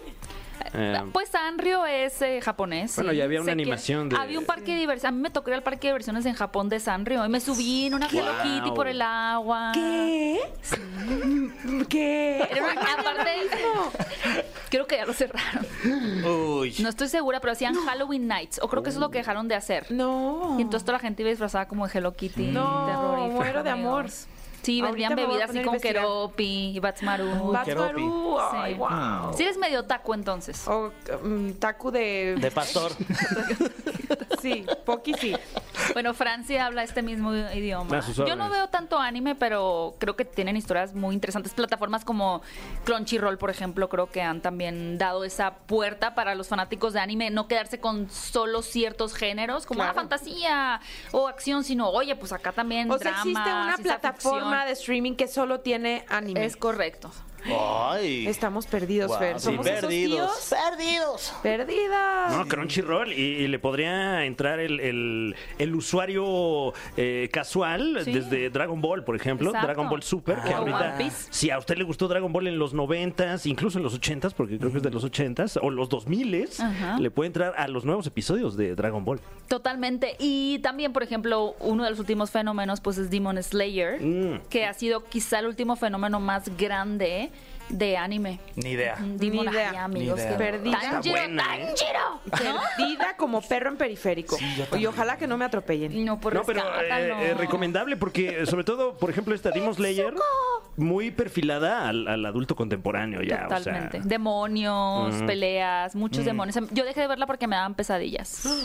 Speaker 3: Eh,
Speaker 7: Pues Sanrio es eh, japonés.
Speaker 3: Bueno,
Speaker 7: sí.
Speaker 3: ya había una
Speaker 7: Sé que
Speaker 3: animación de-
Speaker 7: Había un parque de diversiones. A mí me tocó ir al parque de diversiones en Japón de Sanrio y me subí en una Hello. Kitty por el agua.
Speaker 2: ¿Qué? ¿Qué?
Speaker 7: Era una- aparte, creo que ya lo cerraron.
Speaker 4: Uy.
Speaker 7: No estoy segura, pero hacían Halloween Nights. O creo que eso es lo que dejaron de hacer.
Speaker 2: No.
Speaker 7: Y entonces toda la gente iba disfrazada como de Hello Kitty.
Speaker 2: No,
Speaker 7: terrorífico,
Speaker 2: muero de
Speaker 7: amigos. Sí,
Speaker 2: Ahorita
Speaker 7: vendían
Speaker 2: me voy a
Speaker 7: bebidas así con. Keropi y Batsmaru.
Speaker 2: Bats
Speaker 4: Keropi.
Speaker 2: Baru, Ay,
Speaker 7: Sí.
Speaker 2: wow.
Speaker 7: Si eres medio taco entonces.
Speaker 2: O mm, taku de...
Speaker 4: De pastor. (laughs) (laughs)
Speaker 2: Sí, Poki sí.
Speaker 7: Bueno, Francia habla este mismo idioma. Yo no veo tanto anime, pero creo que tienen historias muy interesantes. Plataformas como Crunchyroll, por ejemplo, creo que han también dado esa puerta para los fanáticos de anime, no quedarse con solo ciertos géneros, como la
Speaker 2: Claro.
Speaker 7: fantasía o acción, sino, oye, pues acá también
Speaker 2: O sea,
Speaker 7: drama,
Speaker 2: existe una plataforma
Speaker 7: ficción.
Speaker 2: de streaming que solo tiene anime.
Speaker 7: Es correcto.
Speaker 4: Ay.
Speaker 2: Estamos perdidos,
Speaker 4: Guau,
Speaker 2: Fer.
Speaker 4: sí,
Speaker 2: Somos esos
Speaker 4: perdidos.
Speaker 2: tíos
Speaker 4: Perdidos.
Speaker 2: perdidas.
Speaker 3: No, Crunchyroll y, y le podría entrar el, el- el usuario eh, casual
Speaker 7: Sí.
Speaker 3: desde Dragon Ball, por ejemplo,
Speaker 7: Exacto.
Speaker 3: Dragon Ball Super, que
Speaker 7: O
Speaker 3: ahorita,
Speaker 7: One Piece.
Speaker 3: si a usted le gustó Dragon Ball en los noventas, incluso en los ochentas, porque creo que es de los ochentas, o los dos miles,
Speaker 7: Ajá.
Speaker 3: le puede entrar a los nuevos episodios de Dragon Ball.
Speaker 7: Totalmente. Y también, por ejemplo, uno de los últimos fenómenos, pues es Demon Slayer,
Speaker 3: Mm.
Speaker 7: que ha sido quizá el último fenómeno más grande de anime.
Speaker 4: Ni idea.
Speaker 7: Demon,
Speaker 2: Ni idea.
Speaker 7: ay, amigos,
Speaker 4: Ni idea.
Speaker 7: que
Speaker 2: Perdida.
Speaker 7: Tanjiro,
Speaker 3: Está buena, ¿eh?
Speaker 2: Perdida como perro en periférico. y ojalá que no me atropellen.
Speaker 7: No, pues
Speaker 3: No, pero eh,
Speaker 7: rescátalo.
Speaker 3: eh, recomendable porque, eh, sobre todo, por ejemplo, esta Demon Slayer, muy perfilada al, al adulto contemporáneo ya. o sea.
Speaker 7: Totalmente. Demonios, peleas, muchos demonios. Yo dejé de verla porque me daban pesadillas. (gasps)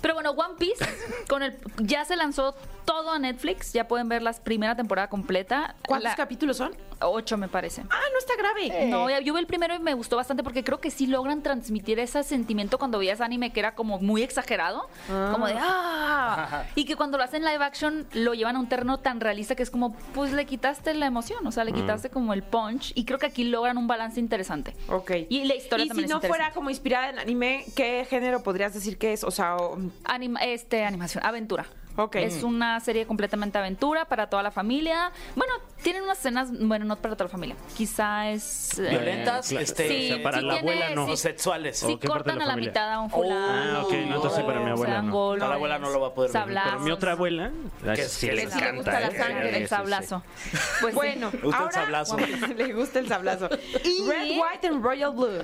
Speaker 7: Pero bueno, One Piece con el ya se lanzó todo a Netflix, ya pueden ver la primera temporada completa.
Speaker 2: ¿Cuántos
Speaker 7: La-
Speaker 2: capítulos son?
Speaker 7: Ocho me parece.
Speaker 2: Ah, no está grave.
Speaker 7: No, ya- yo vi el primero y me gustó bastante porque creo que sí logran transmitir ese sentimiento cuando veías anime que era como muy exagerado, como de ¡ah! Y que cuando lo hacen live action lo llevan a un terreno tan realista que es como, pues le quitaste la emoción, o sea, le quitaste como el punch y creo que aquí logran un balance interesante.
Speaker 2: Ok.
Speaker 7: Y la historia
Speaker 2: Y si
Speaker 7: es
Speaker 2: no fuera como inspirada en anime, ¿qué género podrías decir que es? O sea, o-
Speaker 7: Anima- este, animación, aventura.
Speaker 2: Ok.
Speaker 7: Es una serie completamente aventura para toda la familia. Bueno, tienen unas escenas, bueno, no para toda la familia. Quizá es... eh,
Speaker 4: Violentas,
Speaker 3: claro.
Speaker 4: este,
Speaker 7: Sí,
Speaker 3: o sea, para
Speaker 7: sí
Speaker 3: la
Speaker 7: tiene-
Speaker 3: abuela no.
Speaker 7: sí.
Speaker 4: o sexuales.
Speaker 7: Sí,
Speaker 3: ¿O
Speaker 7: cortan
Speaker 3: la
Speaker 7: a la mitad a un fulano.
Speaker 3: Ah, ok, no, entonces para mi abuela
Speaker 7: sean
Speaker 3: no.
Speaker 7: golpes,
Speaker 4: Para la abuela no lo va a poder ver.
Speaker 3: Pero mi otra abuela,
Speaker 4: Que
Speaker 3: sí le
Speaker 7: sí le gusta
Speaker 3: encanta,
Speaker 7: la
Speaker 3: ¿eh?
Speaker 7: sangre, el sablazo. (laughs) Pues sí.
Speaker 2: bueno,
Speaker 4: gusta el
Speaker 2: ahora
Speaker 4: sablazo. (laughs)
Speaker 2: le gusta el sablazo.
Speaker 7: Y-
Speaker 2: Red, White and Royal Blue.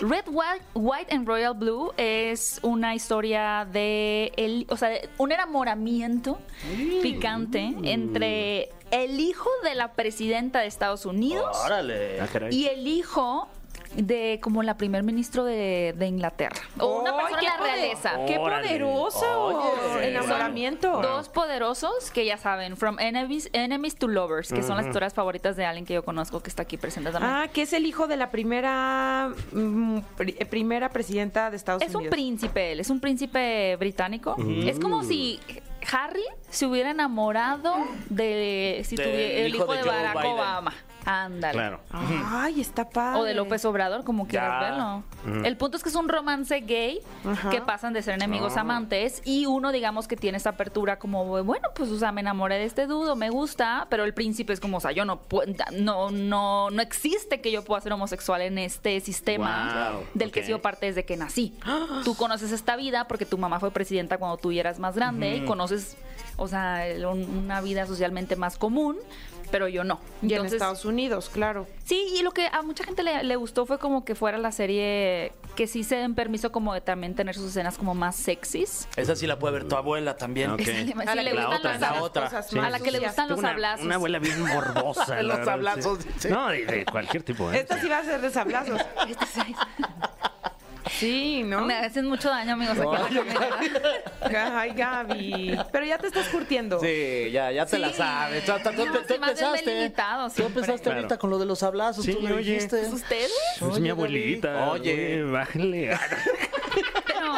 Speaker 7: Red, White, White and Royal Blue es una historia de, el, o sea, de un enamoramiento picante entre el hijo de la presidenta de Estados Unidos
Speaker 4: Órale.
Speaker 3: Ah,
Speaker 7: y el hijo de como la primer ministro de, de Inglaterra o una
Speaker 2: ¡Ay,
Speaker 7: persona de la
Speaker 2: poder-
Speaker 7: realeza.
Speaker 2: ¡Qué
Speaker 3: Órale.
Speaker 2: poderoso!
Speaker 4: Oye.
Speaker 2: enamoramiento.
Speaker 7: Dos poderosos que ya saben, From Enemies, enemies to Lovers, que son las historias favoritas de alguien que yo conozco que está aquí presente también.
Speaker 2: Ah, que es el hijo de la primera mm, pri- eh, primera presidenta de Estados
Speaker 7: Es un
Speaker 2: Unidos.
Speaker 7: príncipe él, es un príncipe británico. Es como si Harry se hubiera enamorado de si tuviera- el
Speaker 4: hijo
Speaker 7: hijo
Speaker 4: de
Speaker 7: Barack. Obama. Ándale.
Speaker 3: Claro.
Speaker 2: Ay, está padre.
Speaker 7: O de López Obrador, como quieras verlo. El punto es que es un romance gay
Speaker 2: Ajá.
Speaker 7: que pasan de ser enemigos a amantes y uno, digamos, que tiene esa apertura como, bueno, pues, o sea, me enamoré de este dudo, me gusta, pero el príncipe es como, o sea, yo no puedo, no, no, no existe que yo pueda ser homosexual en este sistema
Speaker 3: Wow,
Speaker 7: del que he sido parte desde que nací. Tú conoces esta vida porque tu mamá fue presidenta cuando tú ya eras más grande y conoces, o sea, una vida socialmente más común, pero yo no.
Speaker 2: Y en Estados Unidos, claro.
Speaker 7: Sí, y lo que a mucha gente le, le gustó fue como que fuera la serie que sí se den permiso como de también tener sus escenas como más sexys.
Speaker 4: Esa sí la puede ver tu abuela también.
Speaker 3: Ok.
Speaker 7: Esa le- sí
Speaker 2: A la
Speaker 7: le
Speaker 2: que
Speaker 3: la
Speaker 7: gustan
Speaker 3: otra,
Speaker 7: los
Speaker 3: la
Speaker 7: abrazos.
Speaker 4: otra.
Speaker 2: Cosas
Speaker 3: Sí.
Speaker 2: más
Speaker 7: A la que le gustan los
Speaker 3: Una,
Speaker 7: abrazos.
Speaker 3: una abuela bien morbosa. (laughs)
Speaker 4: Los hablazos,
Speaker 3: sí.
Speaker 4: sí.
Speaker 3: No, de, de cualquier tipo. ¿eh?
Speaker 2: Esta sí va a ser de sablazos. (laughs)
Speaker 7: Sí.
Speaker 2: ¿no?
Speaker 7: Me hacen mucho daño, amigos, aquí la caminera. (laughs)
Speaker 2: Ay, Gaby. Pero ya te estás curtiendo.
Speaker 4: Sí, ya, ya te la sabes. Tú, tú- tú-
Speaker 7: No,
Speaker 4: empezaste.
Speaker 7: delimitado
Speaker 4: Tú empezaste
Speaker 3: Claro.
Speaker 4: ahorita con lo de los abrazos.
Speaker 3: Sí,
Speaker 4: tú lo
Speaker 3: oye.
Speaker 4: dijiste.
Speaker 7: Pues, ¿Ustedes?
Speaker 3: Es
Speaker 4: Oye,
Speaker 3: mi abuelita.
Speaker 4: Oye.
Speaker 3: Bájale.
Speaker 7: Pero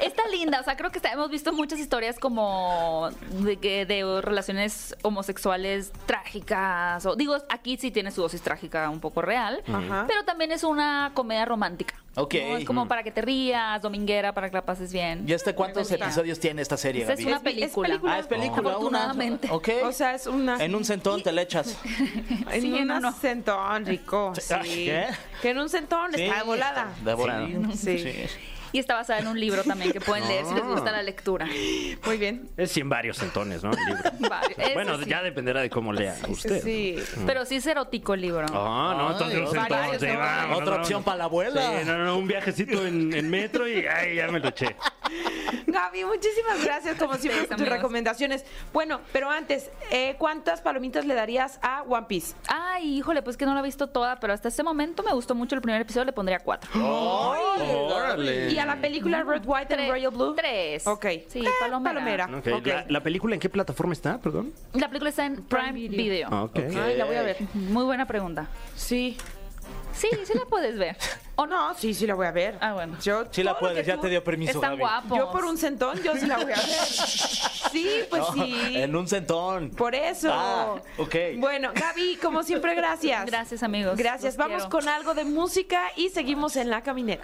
Speaker 7: está linda, o sea, creo que está- hemos visto muchas historias como de, que- de relaciones homosexuales trágicas. O, digo, aquí sí tiene su dosis trágica un poco real,
Speaker 2: Ajá.
Speaker 7: pero también es una comedia romántica.
Speaker 4: Ok.
Speaker 7: ¿no? Es como para que te rías, dominguera, para que la pases bien.
Speaker 4: ¿Y este cuántos episodios tiene esta serie,
Speaker 7: Esta es
Speaker 4: Gaby?
Speaker 7: una
Speaker 2: Es- es
Speaker 7: película.
Speaker 2: película.
Speaker 4: Ah, es película. una.
Speaker 7: Afortunadamente.
Speaker 4: Ok.
Speaker 2: O sea, es una...
Speaker 4: en un centón te le echas. (laughs)
Speaker 2: En
Speaker 7: Sí,
Speaker 2: un
Speaker 7: no, no.
Speaker 2: centón rico, (laughs) sí.
Speaker 4: ¿Qué?
Speaker 2: Que en un centón está de volada.
Speaker 4: De volada.
Speaker 2: Sí.
Speaker 7: Y está basada en un libro también que pueden (laughs) leer si les gusta la lectura.
Speaker 2: Muy bien.
Speaker 3: Es en varios centones, ¿no? El libro. Bueno,
Speaker 7: sí.
Speaker 3: ya dependerá de cómo lea usted.
Speaker 2: Sí.
Speaker 7: Pero sí es erótico el libro.
Speaker 3: Ah, no, entonces
Speaker 4: Ay,
Speaker 3: un centón, sí,
Speaker 2: ¿no?
Speaker 4: Otra opción para la abuela.
Speaker 3: Sí, no, no, un viajecito en, en metro y ay, ya me lo eché.
Speaker 2: Gaby, muchísimas gracias como siempre por tus recomendaciones. Bueno, pero antes, eh, ¿cuántas palomitas le darías a One Piece?
Speaker 7: Ay, híjole, pues que no la he visto toda, pero hasta este momento me gustó mucho el primer episodio, le pondría cuatro. (gasps)
Speaker 3: Órale.
Speaker 2: ¿Y a la película Red, White and. Royal Blue?
Speaker 7: Tres.
Speaker 2: Ok.
Speaker 7: Sí,
Speaker 2: Eh,
Speaker 7: palomera.
Speaker 2: palomera.
Speaker 3: ¿La, la película en qué plataforma está? Perdón.
Speaker 7: La película está en Prime,
Speaker 2: Prime
Speaker 7: Video.
Speaker 2: Video.
Speaker 3: Ok.
Speaker 2: Ay, la voy a ver.
Speaker 7: Muy buena pregunta.
Speaker 2: Sí.
Speaker 7: Sí, sí la puedes ver. (laughs)
Speaker 2: ¿O no? Sí, sí la voy a ver.
Speaker 7: Ah, bueno.
Speaker 2: Yo,
Speaker 4: Sí la
Speaker 2: todo lo
Speaker 4: puedes,
Speaker 2: que
Speaker 4: ya
Speaker 2: tú-
Speaker 4: te dio permiso,
Speaker 7: Están
Speaker 4: Gaby.
Speaker 7: guapos.
Speaker 2: Yo por un centón, yo sí la voy a ver. (laughs) Sí, pues
Speaker 4: No,
Speaker 2: sí.
Speaker 4: En un centón.
Speaker 2: Por eso.
Speaker 4: Ah, ok.
Speaker 2: Bueno, Gaby, como siempre, gracias.
Speaker 7: Gracias, amigos.
Speaker 2: Gracias.
Speaker 7: Los
Speaker 2: Vamos
Speaker 7: quiero.
Speaker 2: con algo de música y seguimos en la caminera.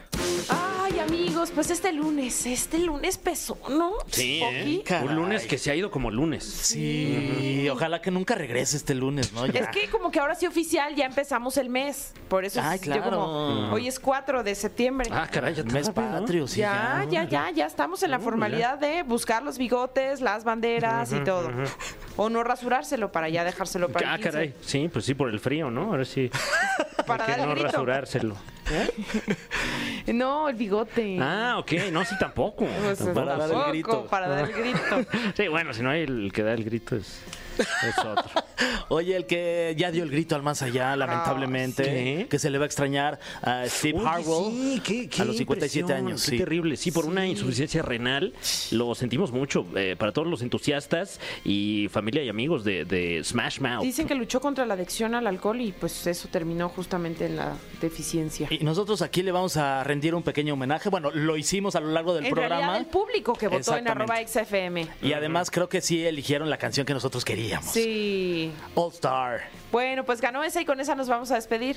Speaker 2: Ay, amigos, pues este lunes, este lunes pesó, ¿no?
Speaker 3: Sí. ¿eh?
Speaker 4: Caray.
Speaker 3: Un lunes que se ha ido como lunes.
Speaker 4: Sí, ojalá que nunca regrese este lunes, ¿no? Ya.
Speaker 2: Es que como que ahora sí oficial ya empezamos el mes. Por eso
Speaker 4: Ay,
Speaker 2: yo como,
Speaker 4: claro.
Speaker 2: hoy es 4 de septiembre.
Speaker 3: Ah, caray, ya
Speaker 4: Mes
Speaker 3: tarde, ¿no?
Speaker 4: patrio, sí.
Speaker 2: ya, ya, ya, ya estamos en la formalidad de buscar los bigotes, las banderas y todo. (laughs) O no rasurárselo para ya dejárselo para
Speaker 3: Ah,
Speaker 2: el 15.
Speaker 3: caray. Sí, pues sí, por el frío, ¿no? Ahora sí. (laughs)
Speaker 2: Para dar
Speaker 3: no
Speaker 2: el grito.
Speaker 3: rasurárselo. (laughs)
Speaker 2: No, el bigote.
Speaker 3: Ah, ok. No, sí, tampoco.
Speaker 2: Pues,
Speaker 3: Tampoco.
Speaker 4: Para dar el grito.
Speaker 2: Para dar el grito.
Speaker 3: Sí, bueno, si no hay el que da el grito es, es otro. (laughs)
Speaker 4: Oye, el que ya dio el grito al más allá, lamentablemente,
Speaker 3: ¿sí?
Speaker 4: que se le va a extrañar a Steve
Speaker 3: Oye,
Speaker 4: Harwell
Speaker 3: sí, qué- qué
Speaker 4: a los 57
Speaker 3: impresión,
Speaker 4: años.
Speaker 3: Qué
Speaker 4: sí.
Speaker 3: terrible. Sí, por una insuficiencia renal. Lo sentimos mucho. eh, para todos los entusiastas y familia y amigos de, de Smash Mouth.
Speaker 2: Dicen que luchó contra la adicción al alcohol y pues eso terminó justamente en la deficiencia.
Speaker 4: Y nosotros aquí le vamos a rendir un pequeño homenaje. Bueno, lo hicimos a lo largo del
Speaker 2: en
Speaker 4: programa.
Speaker 2: realidad el público que votó en arroba XFM.
Speaker 4: Y además creo que sí eligieron la canción que nosotros queríamos.
Speaker 2: Sí.
Speaker 4: All Star,
Speaker 2: Bueno, pues ganó esa y con esa nos vamos a despedir.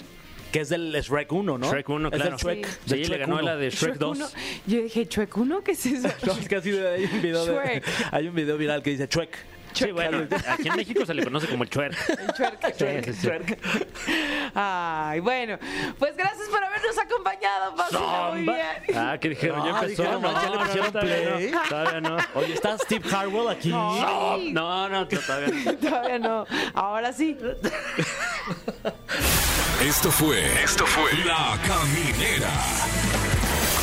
Speaker 4: que es del Shrek 1, ¿no?
Speaker 3: Shrek 1,
Speaker 4: Es del
Speaker 3: claro.
Speaker 4: Shrek,
Speaker 3: Sí,
Speaker 4: del
Speaker 3: le
Speaker 4: Shrek
Speaker 3: ganó
Speaker 4: 1.
Speaker 3: la de Shrek 2.
Speaker 2: uno. Yo dije, ¿Chuec 1? ¿Qué es eso? (laughs)
Speaker 4: No, es que así hay un video de-
Speaker 2: Shrek.
Speaker 4: hay un video viral que dice Shrek.
Speaker 3: Sí, bueno, aquí en México se le conoce como el chuer.
Speaker 2: Chuec.
Speaker 3: Sí, sí, sí.
Speaker 2: Ay, bueno. Pues gracias por habernos acompañado. Pásenla muy bien.
Speaker 3: Ah, que dijeron, ya empezó.
Speaker 4: dijeron,
Speaker 3: no,
Speaker 4: ya le
Speaker 3: no,
Speaker 4: pusieron
Speaker 3: todavía
Speaker 4: play.
Speaker 3: no, Todavía no.
Speaker 4: Oye, está Steve Harwell aquí.
Speaker 2: Ay,
Speaker 3: No, no, todavía no. (laughs)
Speaker 2: Todavía no. Ahora sí.
Speaker 1: Esto fue. Esto fue. La Caminera.